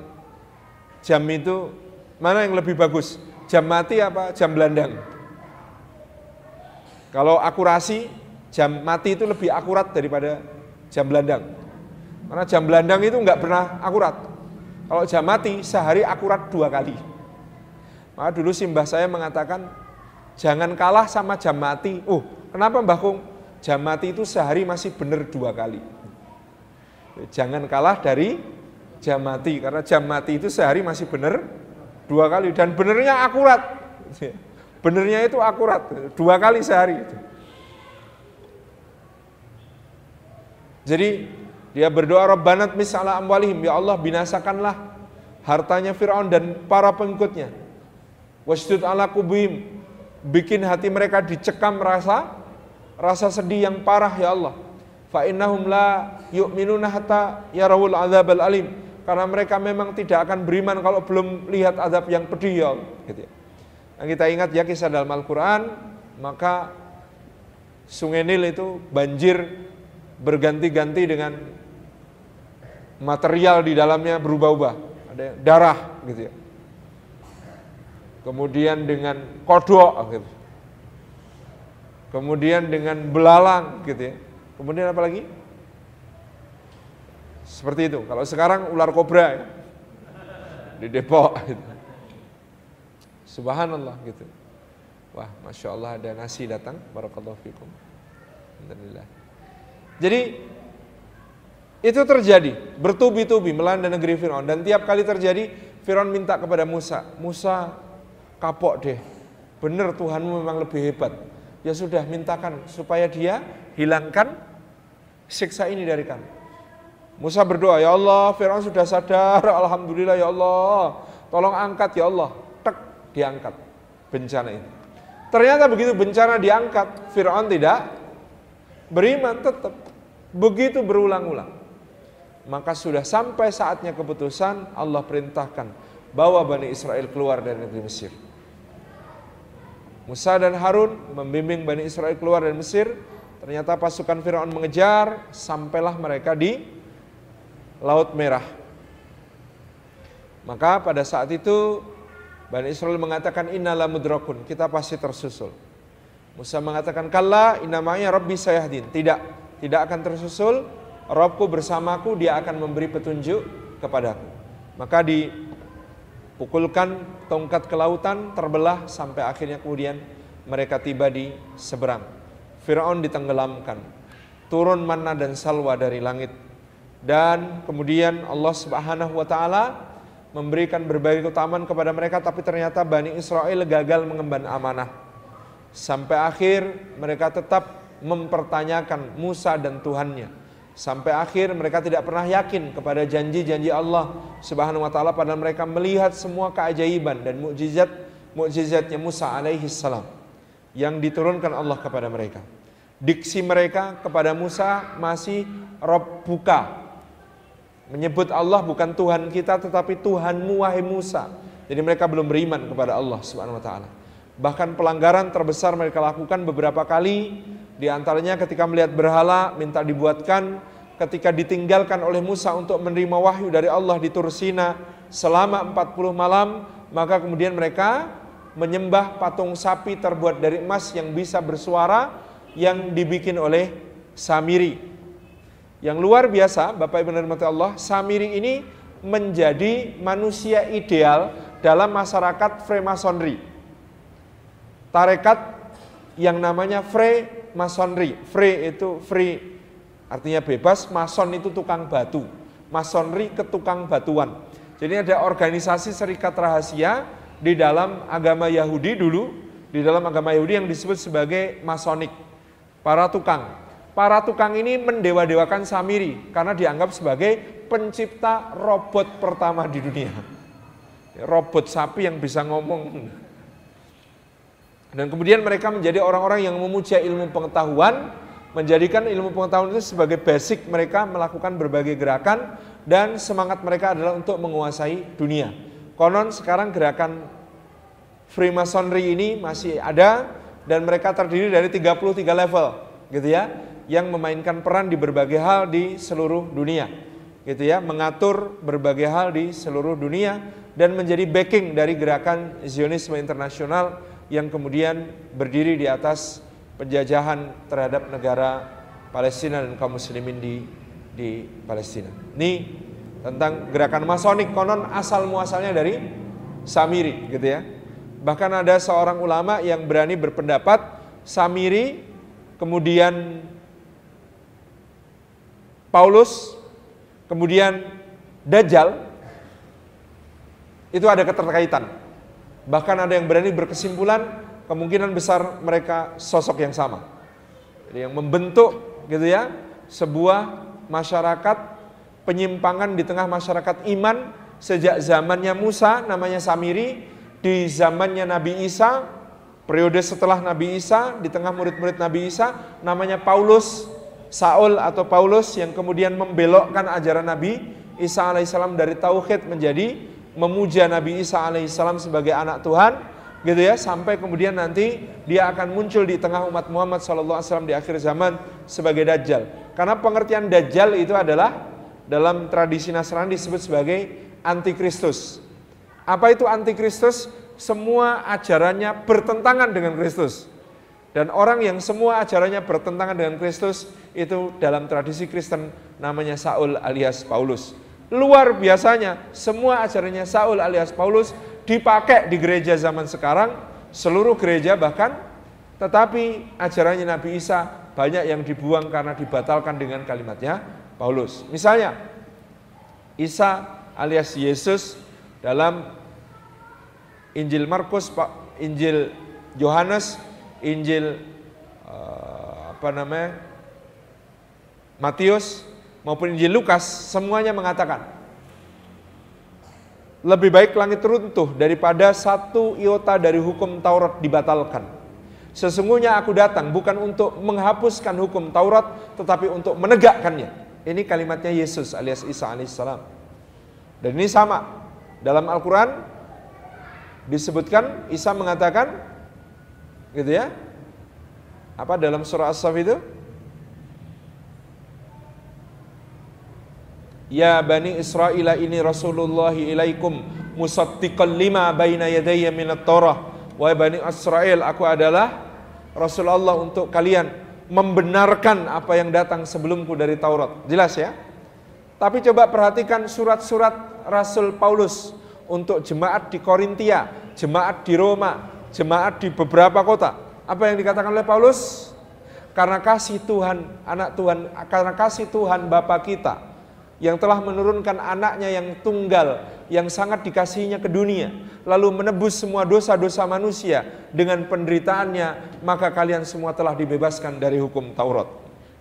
jam itu mana yang lebih bagus? Jam mati apa jam belandang? Kalau akurasi jam mati itu lebih akurat daripada jam belandang. Karena jam belandang itu nggak pernah akurat. Kalau jam mati sehari akurat dua kali. Maka dulu simbah saya mengatakan jangan kalah sama jam mati. Oh, kenapa Mbah Kung? Jam mati itu sehari masih benar dua kali. Jangan kalah dari jam mati karena jam mati itu sehari masih benar dua kali dan benernya akurat. Benernya itu akurat dua kali sehari. Jadi dia berdoa Rabbanat misala amwalihim ya Allah binasakanlah hartanya Firaun dan para pengikutnya. Wasdud ala kubihim bikin hati mereka dicekam rasa rasa sedih yang parah ya Allah. Fa innahum la yu'minuna hatta yarawul adzabal alim. Karena mereka memang tidak akan beriman kalau belum lihat azab yang pedih ya Allah. Gitu ya. Yang kita ingat ya kisah dalam Al-Quran, maka sungai Nil itu banjir berganti-ganti dengan material di dalamnya berubah-ubah. Ada darah gitu ya. Kemudian dengan kodok gitu. Kemudian dengan belalang gitu ya. Kemudian apa lagi? Seperti itu. Kalau sekarang ular kobra ya. Di Depok gitu. Subhanallah gitu. Wah, Masya Allah ada nasi datang. Barakallahu fikum. Alhamdulillah. Jadi itu terjadi bertubi-tubi melanda negeri Firaun dan tiap kali terjadi Firaun minta kepada Musa, Musa kapok deh. Benar Tuhanmu memang lebih hebat. Ya sudah mintakan supaya dia hilangkan siksa ini dari kami. Musa berdoa, ya Allah, Firaun sudah sadar, *laughs* alhamdulillah ya Allah. Tolong angkat ya Allah. Tek, diangkat bencana ini. Ternyata begitu bencana diangkat, Firaun tidak beriman tetap. Begitu berulang-ulang. Maka sudah sampai saatnya keputusan Allah perintahkan bawa Bani Israel keluar dari negeri Mesir. Musa dan Harun membimbing Bani Israel keluar dari Mesir. Ternyata pasukan Firaun mengejar sampailah mereka di Laut Merah. Maka pada saat itu Bani Israel mengatakan innala mudrakun, kita pasti tersusul. Musa mengatakan kalla inamanya Rabbi sayahdin. Tidak, tidak akan tersusul, Robku bersamaku, dia akan memberi petunjuk kepadaku. Maka dipukulkan tongkat ke lautan, terbelah sampai akhirnya kemudian mereka tiba di seberang. Fir'aun ditenggelamkan, turun manna dan salwa dari langit. Dan kemudian Allah Subhanahu wa taala memberikan berbagai keutamaan kepada mereka tapi ternyata Bani Israel gagal mengemban amanah. Sampai akhir mereka tetap mempertanyakan Musa dan Tuhannya. Sampai akhir mereka tidak pernah yakin kepada janji-janji Allah Subhanahu wa taala padahal mereka melihat semua keajaiban dan mukjizat mukjizatnya Musa alaihi salam yang diturunkan Allah kepada mereka. Diksi mereka kepada Musa masih Rob buka menyebut Allah bukan Tuhan kita tetapi Tuhanmu wahai Musa. Jadi mereka belum beriman kepada Allah Subhanahu wa taala. Bahkan pelanggaran terbesar mereka lakukan beberapa kali di antaranya ketika melihat berhala minta dibuatkan, ketika ditinggalkan oleh Musa untuk menerima wahyu dari Allah di Tursina selama 40 malam, maka kemudian mereka menyembah patung sapi terbuat dari emas yang bisa bersuara yang dibikin oleh Samiri. Yang luar biasa, Bapak Ibu dan Allah, Samiri ini menjadi manusia ideal dalam masyarakat Freemasonry. Tarekat yang namanya Free masonry. Free itu free artinya bebas, mason itu tukang batu. masonri ketukang batuan. Jadi ada organisasi serikat rahasia di dalam agama Yahudi dulu, di dalam agama Yahudi yang disebut sebagai masonik, para tukang. Para tukang ini mendewa-dewakan Samiri karena dianggap sebagai pencipta robot pertama di dunia. Robot sapi yang bisa ngomong. Dan kemudian mereka menjadi orang-orang yang memuja ilmu pengetahuan, menjadikan ilmu pengetahuan itu sebagai basic mereka melakukan berbagai gerakan dan semangat mereka adalah untuk menguasai dunia. Konon sekarang gerakan Freemasonry ini masih ada dan mereka terdiri dari 33 level gitu ya yang memainkan peran di berbagai hal di seluruh dunia gitu ya mengatur berbagai hal di seluruh dunia dan menjadi backing dari gerakan Zionisme internasional yang kemudian berdiri di atas penjajahan terhadap negara Palestina dan kaum muslimin di di Palestina. Ini tentang gerakan masonik konon asal muasalnya dari Samiri gitu ya. Bahkan ada seorang ulama yang berani berpendapat Samiri kemudian Paulus kemudian Dajjal itu ada keterkaitan. Bahkan ada yang berani berkesimpulan kemungkinan besar mereka sosok yang sama. Jadi yang membentuk gitu ya sebuah masyarakat penyimpangan di tengah masyarakat iman sejak zamannya Musa namanya Samiri di zamannya Nabi Isa periode setelah Nabi Isa di tengah murid-murid Nabi Isa namanya Paulus Saul atau Paulus yang kemudian membelokkan ajaran Nabi Isa alaihissalam dari tauhid menjadi memuja Nabi Isa alaihissalam sebagai anak Tuhan gitu ya sampai kemudian nanti dia akan muncul di tengah umat Muhammad SAW di akhir zaman sebagai dajjal. Karena pengertian dajjal itu adalah dalam tradisi Nasrani disebut sebagai antikristus. Apa itu antikristus? Semua ajarannya bertentangan dengan Kristus. Dan orang yang semua ajarannya bertentangan dengan Kristus itu dalam tradisi Kristen namanya Saul alias Paulus. Luar biasanya semua ajarannya Saul alias Paulus dipakai di gereja zaman sekarang, seluruh gereja bahkan, tetapi ajarannya Nabi Isa banyak yang dibuang karena dibatalkan dengan kalimatnya Paulus. Misalnya, Isa alias Yesus dalam Injil Markus, Injil Yohanes, Injil uh, apa namanya Matius maupun Injil Lukas semuanya mengatakan lebih baik langit runtuh daripada satu iota dari hukum Taurat dibatalkan. Sesungguhnya aku datang bukan untuk menghapuskan hukum Taurat, tetapi untuk menegakkannya. Ini kalimatnya Yesus alias Isa alaihissalam. Dan ini sama. Dalam Al-Quran disebutkan Isa mengatakan, gitu ya, apa dalam surah As-Saf itu? Ya Bani Israel ini Rasulullah ilaikum musaddiqan lima baina yadayya minat Torah. Wahai Bani Israel, aku adalah Rasulullah untuk kalian membenarkan apa yang datang sebelumku dari Taurat. Jelas ya? Tapi coba perhatikan surat-surat Rasul Paulus untuk jemaat di Korintia, jemaat di Roma, jemaat di beberapa kota. Apa yang dikatakan oleh Paulus? Karena kasih Tuhan, anak Tuhan, karena kasih Tuhan Bapa kita, yang telah menurunkan anaknya yang tunggal, yang sangat dikasihinya ke dunia, lalu menebus semua dosa-dosa manusia dengan penderitaannya, maka kalian semua telah dibebaskan dari hukum Taurat.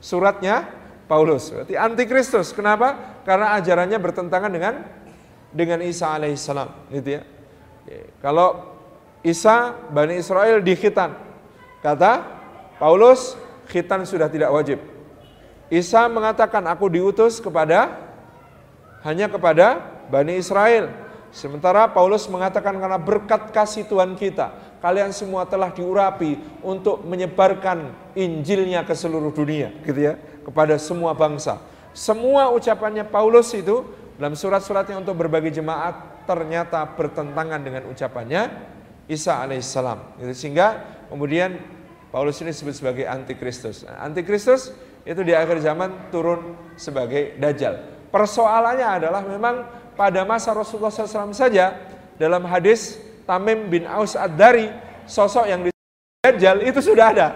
Suratnya Paulus, berarti antikristus. Kenapa? Karena ajarannya bertentangan dengan dengan Isa alaihissalam, gitu ya. Kalau Isa Bani Israel dikhitan, kata Paulus, khitan sudah tidak wajib. Isa mengatakan aku diutus kepada hanya kepada Bani Israel. Sementara Paulus mengatakan karena berkat kasih Tuhan kita, kalian semua telah diurapi untuk menyebarkan Injilnya ke seluruh dunia, gitu ya, kepada semua bangsa. Semua ucapannya Paulus itu dalam surat-suratnya untuk berbagi jemaat ternyata bertentangan dengan ucapannya Isa alaihissalam. Gitu. Sehingga kemudian Paulus ini disebut sebagai antikristus. Nah, antikristus itu di akhir zaman turun sebagai dajjal. Persoalannya adalah memang pada masa Rasulullah SAW saja dalam hadis Tamim bin Aus Ad-Dari sosok yang dijajal itu sudah ada.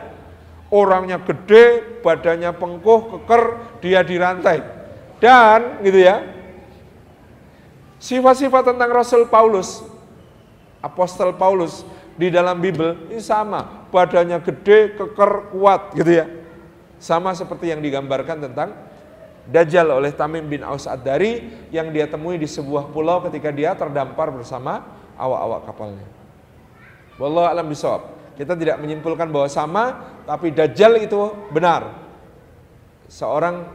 Orangnya gede, badannya pengkuh, keker, dia dirantai. Dan gitu ya, Sifat-sifat tentang Rasul Paulus, Apostel Paulus di dalam Bible ini sama, badannya gede, keker, kuat gitu ya. Sama seperti yang digambarkan tentang Dajjal oleh Tamim bin Aus Ad-Dari yang dia temui di sebuah pulau ketika dia terdampar bersama awak-awak kapalnya. Wallahu alam bisawab. Kita tidak menyimpulkan bahwa sama, tapi Dajjal itu benar. Seorang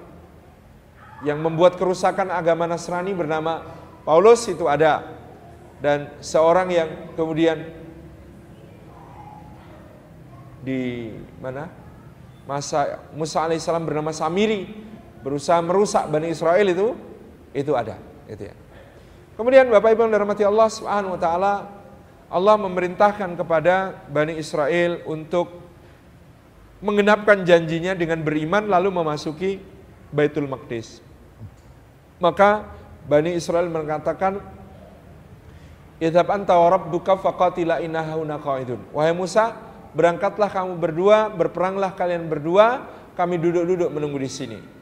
yang membuat kerusakan agama Nasrani bernama Paulus itu ada. Dan seorang yang kemudian di mana? Masa Musa alaihissalam bernama Samiri berusaha merusak Bani Israel itu itu ada, itu ya. Kemudian Bapak Ibu yang dirahmati Allah Subhanahu wa taala, Allah memerintahkan kepada Bani Israel untuk menggenapkan janjinya dengan beriman lalu memasuki Baitul Maqdis. Maka Bani Israel mengatakan, Idhab anta wa rabbuka faqatila innahuna. Wahai Musa, berangkatlah kamu berdua, berperanglah kalian berdua, kami duduk-duduk menunggu di sini.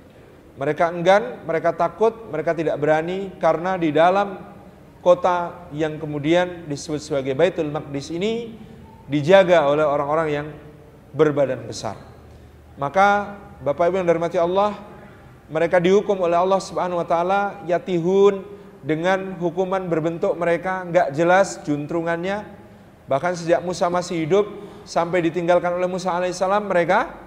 Mereka enggan, mereka takut, mereka tidak berani karena di dalam kota yang kemudian disebut sebagai Baitul Maqdis ini dijaga oleh orang-orang yang berbadan besar. Maka Bapak Ibu yang dirahmati Allah, mereka dihukum oleh Allah Subhanahu wa taala yatihun dengan hukuman berbentuk mereka nggak jelas juntrungannya. Bahkan sejak Musa masih hidup sampai ditinggalkan oleh Musa alaihissalam mereka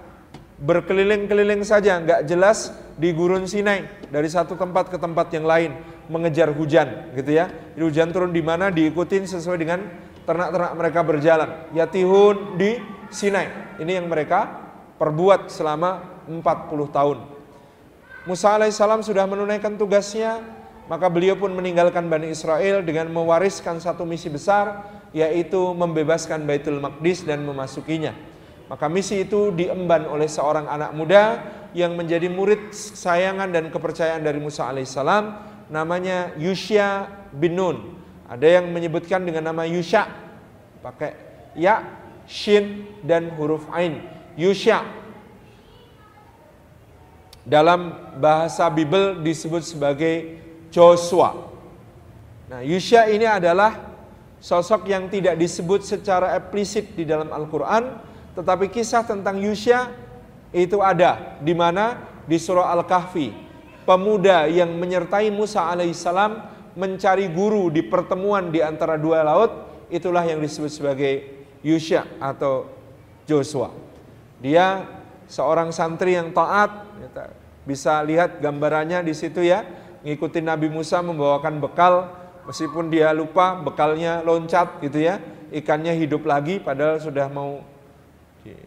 berkeliling-keliling saja nggak jelas di gurun Sinai dari satu tempat ke tempat yang lain mengejar hujan gitu ya. Jadi hujan turun di mana diikutin sesuai dengan ternak-ternak mereka berjalan. Yatihun di Sinai. Ini yang mereka perbuat selama 40 tahun. Musa alaihissalam sudah menunaikan tugasnya, maka beliau pun meninggalkan Bani Israel dengan mewariskan satu misi besar, yaitu membebaskan Baitul Maqdis dan memasukinya. Maka misi itu diemban oleh seorang anak muda yang menjadi murid sayangan dan kepercayaan dari Musa alaihissalam, namanya Yusya bin Nun. Ada yang menyebutkan dengan nama Yusya, pakai ya, shin, dan huruf ain. Yusya dalam bahasa Bible disebut sebagai Joshua. Nah, Yusya ini adalah sosok yang tidak disebut secara eksplisit di dalam Al-Quran, tetapi kisah tentang Yusya itu ada di mana di surah Al-Kahfi. Pemuda yang menyertai Musa alaihissalam mencari guru di pertemuan di antara dua laut, itulah yang disebut sebagai Yusya atau Joshua. Dia seorang santri yang taat, bisa lihat gambarannya di situ ya, ngikutin Nabi Musa membawakan bekal, meskipun dia lupa bekalnya loncat gitu ya, ikannya hidup lagi padahal sudah mau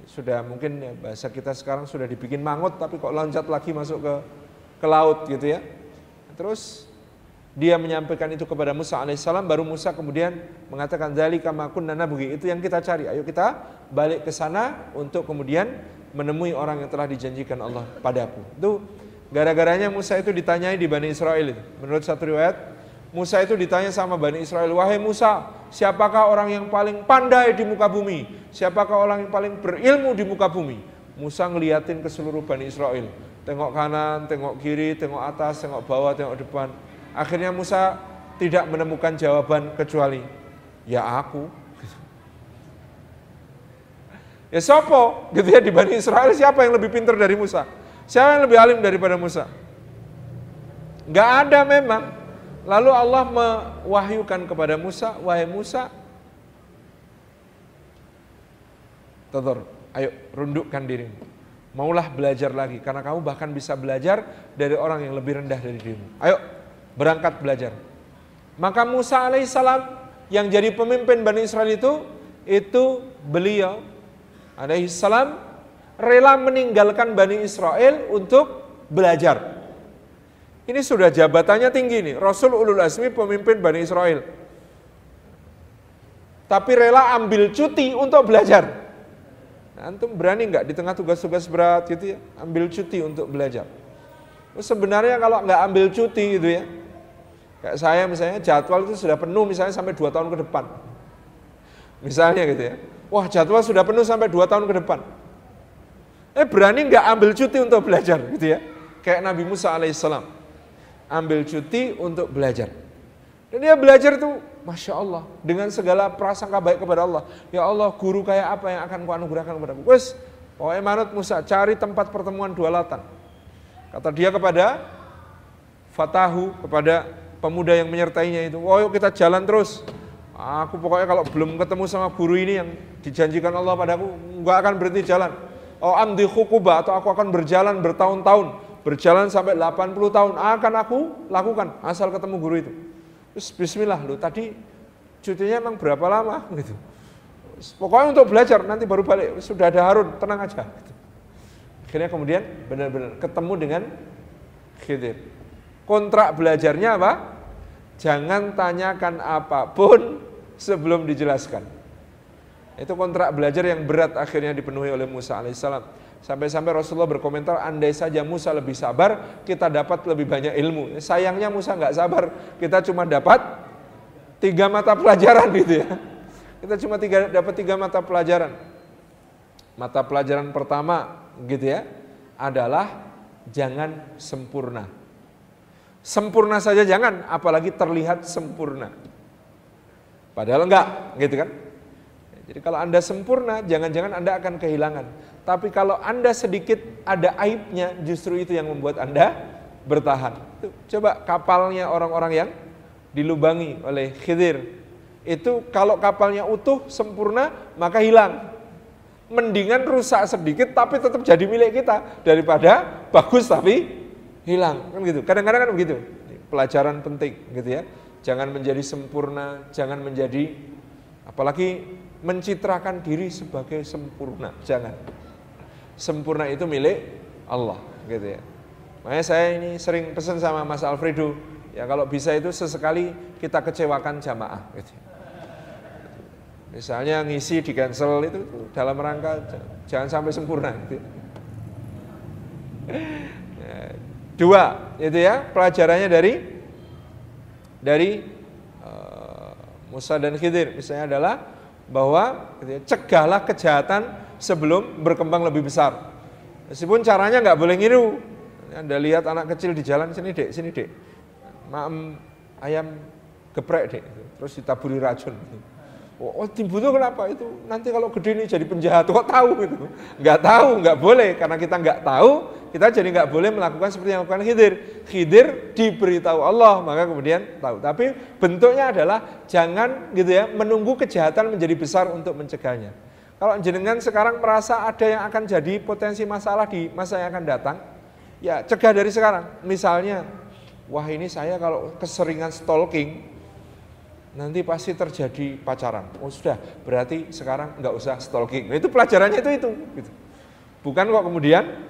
sudah mungkin ya, bahasa kita sekarang sudah dibikin mangut tapi kok loncat lagi masuk ke ke laut gitu ya. Terus dia menyampaikan itu kepada Musa alaihissalam baru Musa kemudian mengatakan zalika makun nanabugi itu yang kita cari ayo kita balik ke sana untuk kemudian menemui orang yang telah dijanjikan Allah padaku. Itu gara-garanya Musa itu ditanyai di Bani Israel. Menurut satu riwayat, Musa itu ditanya sama Bani Israel, "Wahai Musa, siapakah orang yang paling pandai di muka bumi? Siapakah orang yang paling berilmu di muka bumi?" Musa ngeliatin ke seluruh Bani Israel. Tengok kanan, tengok kiri, tengok atas, tengok bawah, tengok depan. Akhirnya Musa tidak menemukan jawaban kecuali, "Ya aku." Ya sopo gitu ya di Bani Israel siapa yang lebih pintar dari Musa? Siapa yang lebih alim daripada Musa? Gak ada memang. Lalu Allah mewahyukan kepada Musa, wahai Musa, Tadur, ayo rundukkan dirimu. Maulah belajar lagi, karena kamu bahkan bisa belajar dari orang yang lebih rendah dari dirimu. Ayo, berangkat belajar. Maka Musa alaihissalam yang jadi pemimpin Bani Israel itu, itu beliau alaihi salam rela meninggalkan Bani Israel untuk belajar. Ini sudah jabatannya tinggi nih, Rasul Ulul Azmi pemimpin Bani Israel. Tapi rela ambil cuti untuk belajar. Nah, antum berani nggak di tengah tugas-tugas berat gitu ya, ambil cuti untuk belajar. Sebenarnya kalau nggak ambil cuti gitu ya, kayak saya misalnya jadwal itu sudah penuh misalnya sampai dua tahun ke depan. Misalnya gitu ya. Wah jadwal sudah penuh sampai dua tahun ke depan. Eh berani nggak ambil cuti untuk belajar gitu ya. Kayak Nabi Musa alaihissalam. Ambil cuti untuk belajar. Dan dia belajar itu, Masya Allah, dengan segala prasangka baik kepada Allah. Ya Allah, guru kayak apa yang akan kau kepada aku? Wes, pokoknya manut Musa, cari tempat pertemuan dua lautan. Kata dia kepada Fatahu, kepada pemuda yang menyertainya itu, oh yuk kita jalan terus. Aku pokoknya kalau belum ketemu sama guru ini yang dijanjikan Allah padaku, nggak akan berhenti jalan. Oh amdi hukuba atau aku akan berjalan bertahun-tahun, berjalan sampai 80 tahun akan aku lakukan asal ketemu guru itu. Terus bismillah lu tadi cutinya emang berapa lama *laughs* gitu. Pokoknya untuk belajar nanti baru balik. Sudah ada Harun, tenang aja. Gitu. Akhirnya kemudian benar-benar ketemu dengan Khidir. Kontrak belajarnya apa? Jangan tanyakan apa pun *laughs* sebelum dijelaskan. Itu kontrak belajar yang berat akhirnya dipenuhi oleh Musa alaihissalam. Sampai-sampai Rasulullah berkomentar, andai saja Musa lebih sabar, kita dapat lebih banyak ilmu. Sayangnya Musa nggak sabar, kita cuma dapat tiga mata pelajaran *laughs* gitu ya. Kita cuma tiga, dapat tiga mata pelajaran. Mata pelajaran pertama gitu ya, adalah jangan sempurna. Sempurna saja jangan, apalagi terlihat sempurna. Padahal enggak, gitu kan? Jadi kalau Anda sempurna, jangan-jangan Anda akan kehilangan. Tapi kalau Anda sedikit ada aibnya, justru itu yang membuat Anda bertahan. Coba kapalnya orang-orang yang dilubangi oleh Khidir. Itu kalau kapalnya utuh, sempurna, maka hilang. Mendingan rusak sedikit tapi tetap jadi milik kita daripada bagus tapi hilang. Kan gitu. Kadang-kadang kan begitu. Pelajaran penting gitu ya. Jangan menjadi sempurna, jangan menjadi apalagi mencitrakan diri sebagai sempurna. Jangan sempurna itu milik Allah gitu ya. Makanya saya ini sering pesan sama Mas Alfredo, ya kalau bisa itu sesekali kita kecewakan jamaah gitu. Misalnya ngisi di cancel itu dalam rangka jangan sampai sempurna gitu. Ya, *laughs* dua itu ya pelajarannya dari dari uh, Musa dan Khidir misalnya adalah bahwa gitu ya, cegahlah kejahatan sebelum berkembang lebih besar. Meskipun caranya nggak boleh ngiru. Anda lihat anak kecil di jalan sini dek, sini dek, maem ayam geprek dek, terus ditaburi racun. Oh, oh dibutuh kenapa itu? Nanti kalau gede ini jadi penjahat, kok tahu gitu? Nggak tahu, nggak boleh karena kita nggak tahu, kita jadi nggak boleh melakukan seperti yang dilakukan Khidir. Khidir diberitahu Allah, maka kemudian tahu. Tapi bentuknya adalah jangan gitu ya menunggu kejahatan menjadi besar untuk mencegahnya. Kalau jenengan sekarang merasa ada yang akan jadi potensi masalah di masa yang akan datang, ya cegah dari sekarang. Misalnya, wah ini saya kalau keseringan stalking, nanti pasti terjadi pacaran. Oh sudah, berarti sekarang nggak usah stalking. Nah, itu pelajarannya itu itu. Gitu. Bukan kok kemudian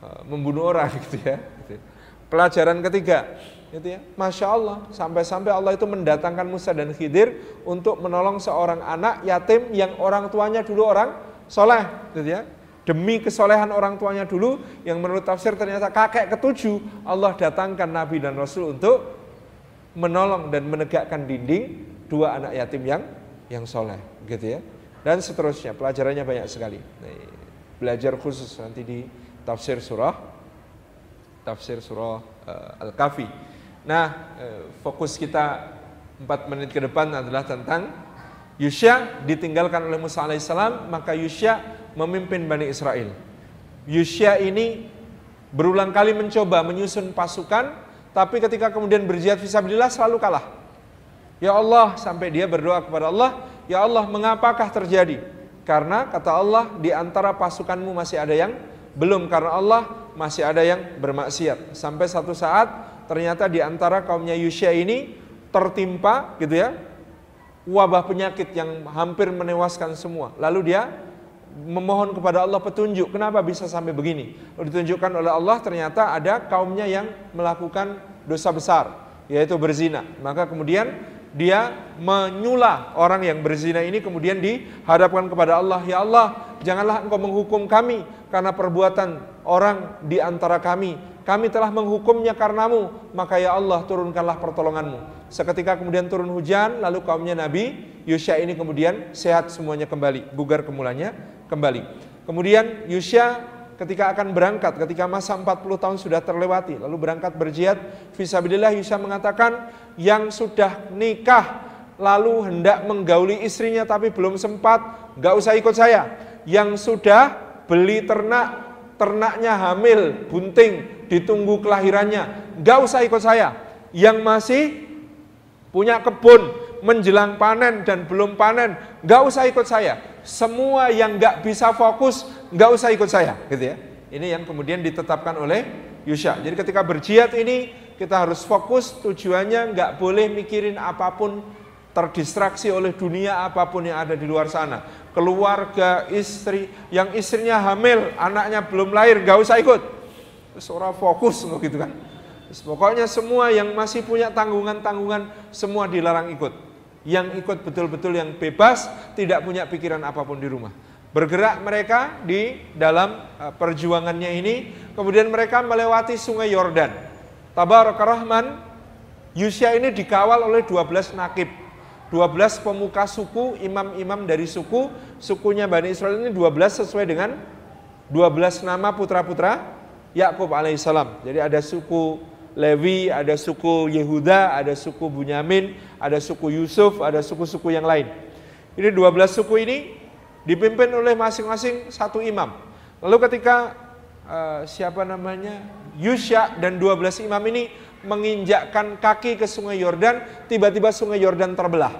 uh, membunuh orang *laughs* gitu ya. Gitu. Pelajaran ketiga, gitu ya. Masya Allah, sampai-sampai Allah itu mendatangkan Musa dan Khidir untuk menolong seorang anak yatim yang orang tuanya dulu orang soleh, gitu ya. Demi kesolehan orang tuanya dulu, yang menurut tafsir ternyata kakek ketujuh, Allah datangkan Nabi dan Rasul untuk menolong dan menegakkan dinding dua anak yatim yang yang soleh, gitu ya. Dan seterusnya, pelajarannya banyak sekali. Belajar khusus nanti di tafsir surah, tafsir surah uh, Al-Kafi. Nah, eh, fokus kita 4 menit ke depan adalah tentang Yusya ditinggalkan oleh Musa alaihissalam, maka Yusya memimpin Bani Israel. Yusya ini berulang kali mencoba menyusun pasukan, tapi ketika kemudian berjihad visabilillah selalu kalah. Ya Allah, sampai dia berdoa kepada Allah, Ya Allah, mengapakah terjadi? Karena kata Allah, di antara pasukanmu masih ada yang belum, karena Allah masih ada yang bermaksiat. Sampai satu saat ternyata di antara kaumnya Yusya ini tertimpa gitu ya wabah penyakit yang hampir menewaskan semua. Lalu dia memohon kepada Allah petunjuk, kenapa bisa sampai begini? Lalu ditunjukkan oleh Allah ternyata ada kaumnya yang melakukan dosa besar, yaitu berzina. Maka kemudian dia menyulah orang yang berzina ini kemudian dihadapkan kepada Allah, ya Allah, janganlah engkau menghukum kami karena perbuatan orang di antara kami kami telah menghukumnya karenamu, maka ya Allah turunkanlah pertolonganmu. Seketika kemudian turun hujan, lalu kaumnya Nabi Yusya ini kemudian sehat semuanya kembali, bugar kemulanya kembali. Kemudian Yusya ketika akan berangkat, ketika masa 40 tahun sudah terlewati, lalu berangkat berjihad, visabilillah Yusya mengatakan, yang sudah nikah, lalu hendak menggauli istrinya tapi belum sempat, gak usah ikut saya. Yang sudah beli ternak, ternaknya hamil, bunting, ditunggu kelahirannya, gak usah ikut saya. Yang masih punya kebun, menjelang panen dan belum panen, gak usah ikut saya. Semua yang gak bisa fokus, gak usah ikut saya, gitu ya. Ini yang kemudian ditetapkan oleh Yusha. Jadi ketika berjihad ini kita harus fokus tujuannya nggak boleh mikirin apa pun terdistraksi oleh dunia apa pun yang ada di luar sana. Keluarga, istri, yang istrinya hamil, anaknya belum lahir, nggak usah ikut. Seorang fokus gitu kan. Terus pokoknya semua yang masih punya tanggungan-tanggungan semua dilarang ikut. Yang ikut betul-betul yang bebas, tidak punya pikiran apa pun di rumah. Bergerak mereka di dalam uh, perjuangannya ini, kemudian mereka melewati sungai Yordan. Tabaraka Rahman, Yusya ini dikawal oleh 12 nakib. 12 pemuka suku, imam-imam dari suku, sukunya Bani Israel ini 12 sesuai dengan 12 nama putra-putra Yakub alaihissalam. Jadi ada suku Levi, ada suku Yehuda, ada suku Bunyamin, ada suku Yusuf, ada suku-suku yang lain. Ini 12 suku ini dipimpin oleh masing-masing satu imam. Lalu ketika uh, siapa namanya Yusya dan 12 imam ini menginjakkan kaki ke sungai Yordan, tiba-tiba sungai Yordan terbelah.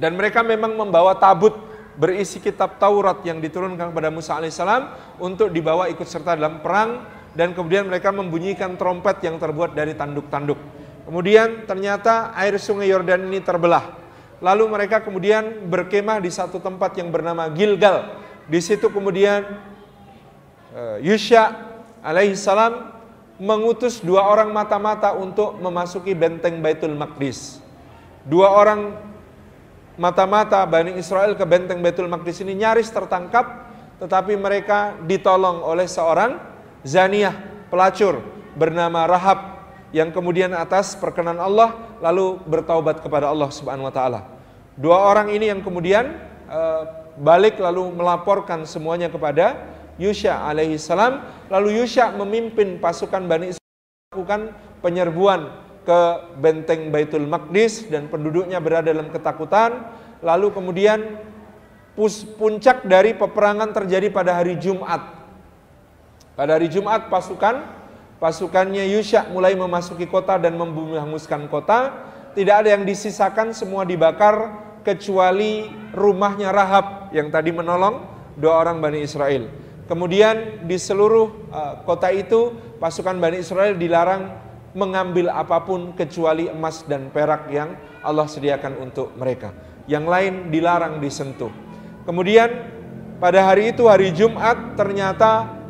Dan mereka memang membawa tabut berisi kitab Taurat yang diturunkan kepada Musa alaihissalam untuk dibawa ikut serta dalam perang dan kemudian mereka membunyikan trompet yang terbuat dari tanduk-tanduk. Kemudian ternyata air sungai Yordan ini terbelah. Lalu mereka kemudian berkemah di satu tempat yang bernama Gilgal. Di situ kemudian uh, Yusya alaihissalam mengutus dua orang mata-mata untuk memasuki benteng Baitul Maqdis. Dua orang mata-mata Bani Israel ke benteng Baitul Maqdis ini nyaris tertangkap, tetapi mereka ditolong oleh seorang Zaniyah, pelacur bernama Rahab yang kemudian atas perkenan Allah lalu bertaubat kepada Allah Subhanahu wa taala. Dua orang ini yang kemudian uh, balik lalu melaporkan semuanya kepada Yusya alaihi salam. Lalu Yusya memimpin pasukan Bani Israel melakukan penyerbuan ke benteng Baitul Maqdis dan penduduknya berada dalam ketakutan. Lalu kemudian puncak dari peperangan terjadi pada hari Jumat pada hari Jumat pasukan pasukannya Yusya mulai memasuki kota dan membumi-hanguskan kota. Tidak ada yang disisakan, semua dibakar kecuali rumahnya Rahab yang tadi menolong dua orang Bani Israel. Kemudian di seluruh uh, kota itu pasukan Bani Israel dilarang mengambil apa pun kecuali emas dan perak yang Allah sediakan untuk mereka. Yang lain dilarang disentuh. Kemudian pada hari itu hari Jumat ternyata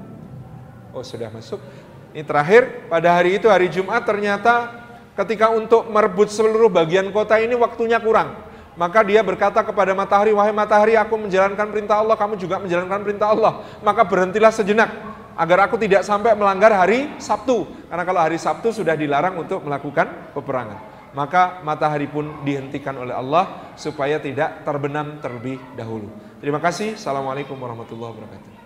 Oh sudah masuk. Ini terakhir, pada hari itu hari Jumat ternyata ketika untuk merebut seluruh bagian kota ini waktunya kurang. Maka dia berkata kepada matahari, wahai matahari aku menjalankan perintah Allah, kamu juga menjalankan perintah Allah. Maka berhentilah sejenak, agar aku tidak sampai melanggar hari Sabtu. Karena kalau hari Sabtu sudah dilarang untuk melakukan peperangan. Maka matahari pun dihentikan oleh Allah supaya tidak terbenam terlebih dahulu. Terima kasih. Assalamualaikum warahmatullahi wabarakatuh.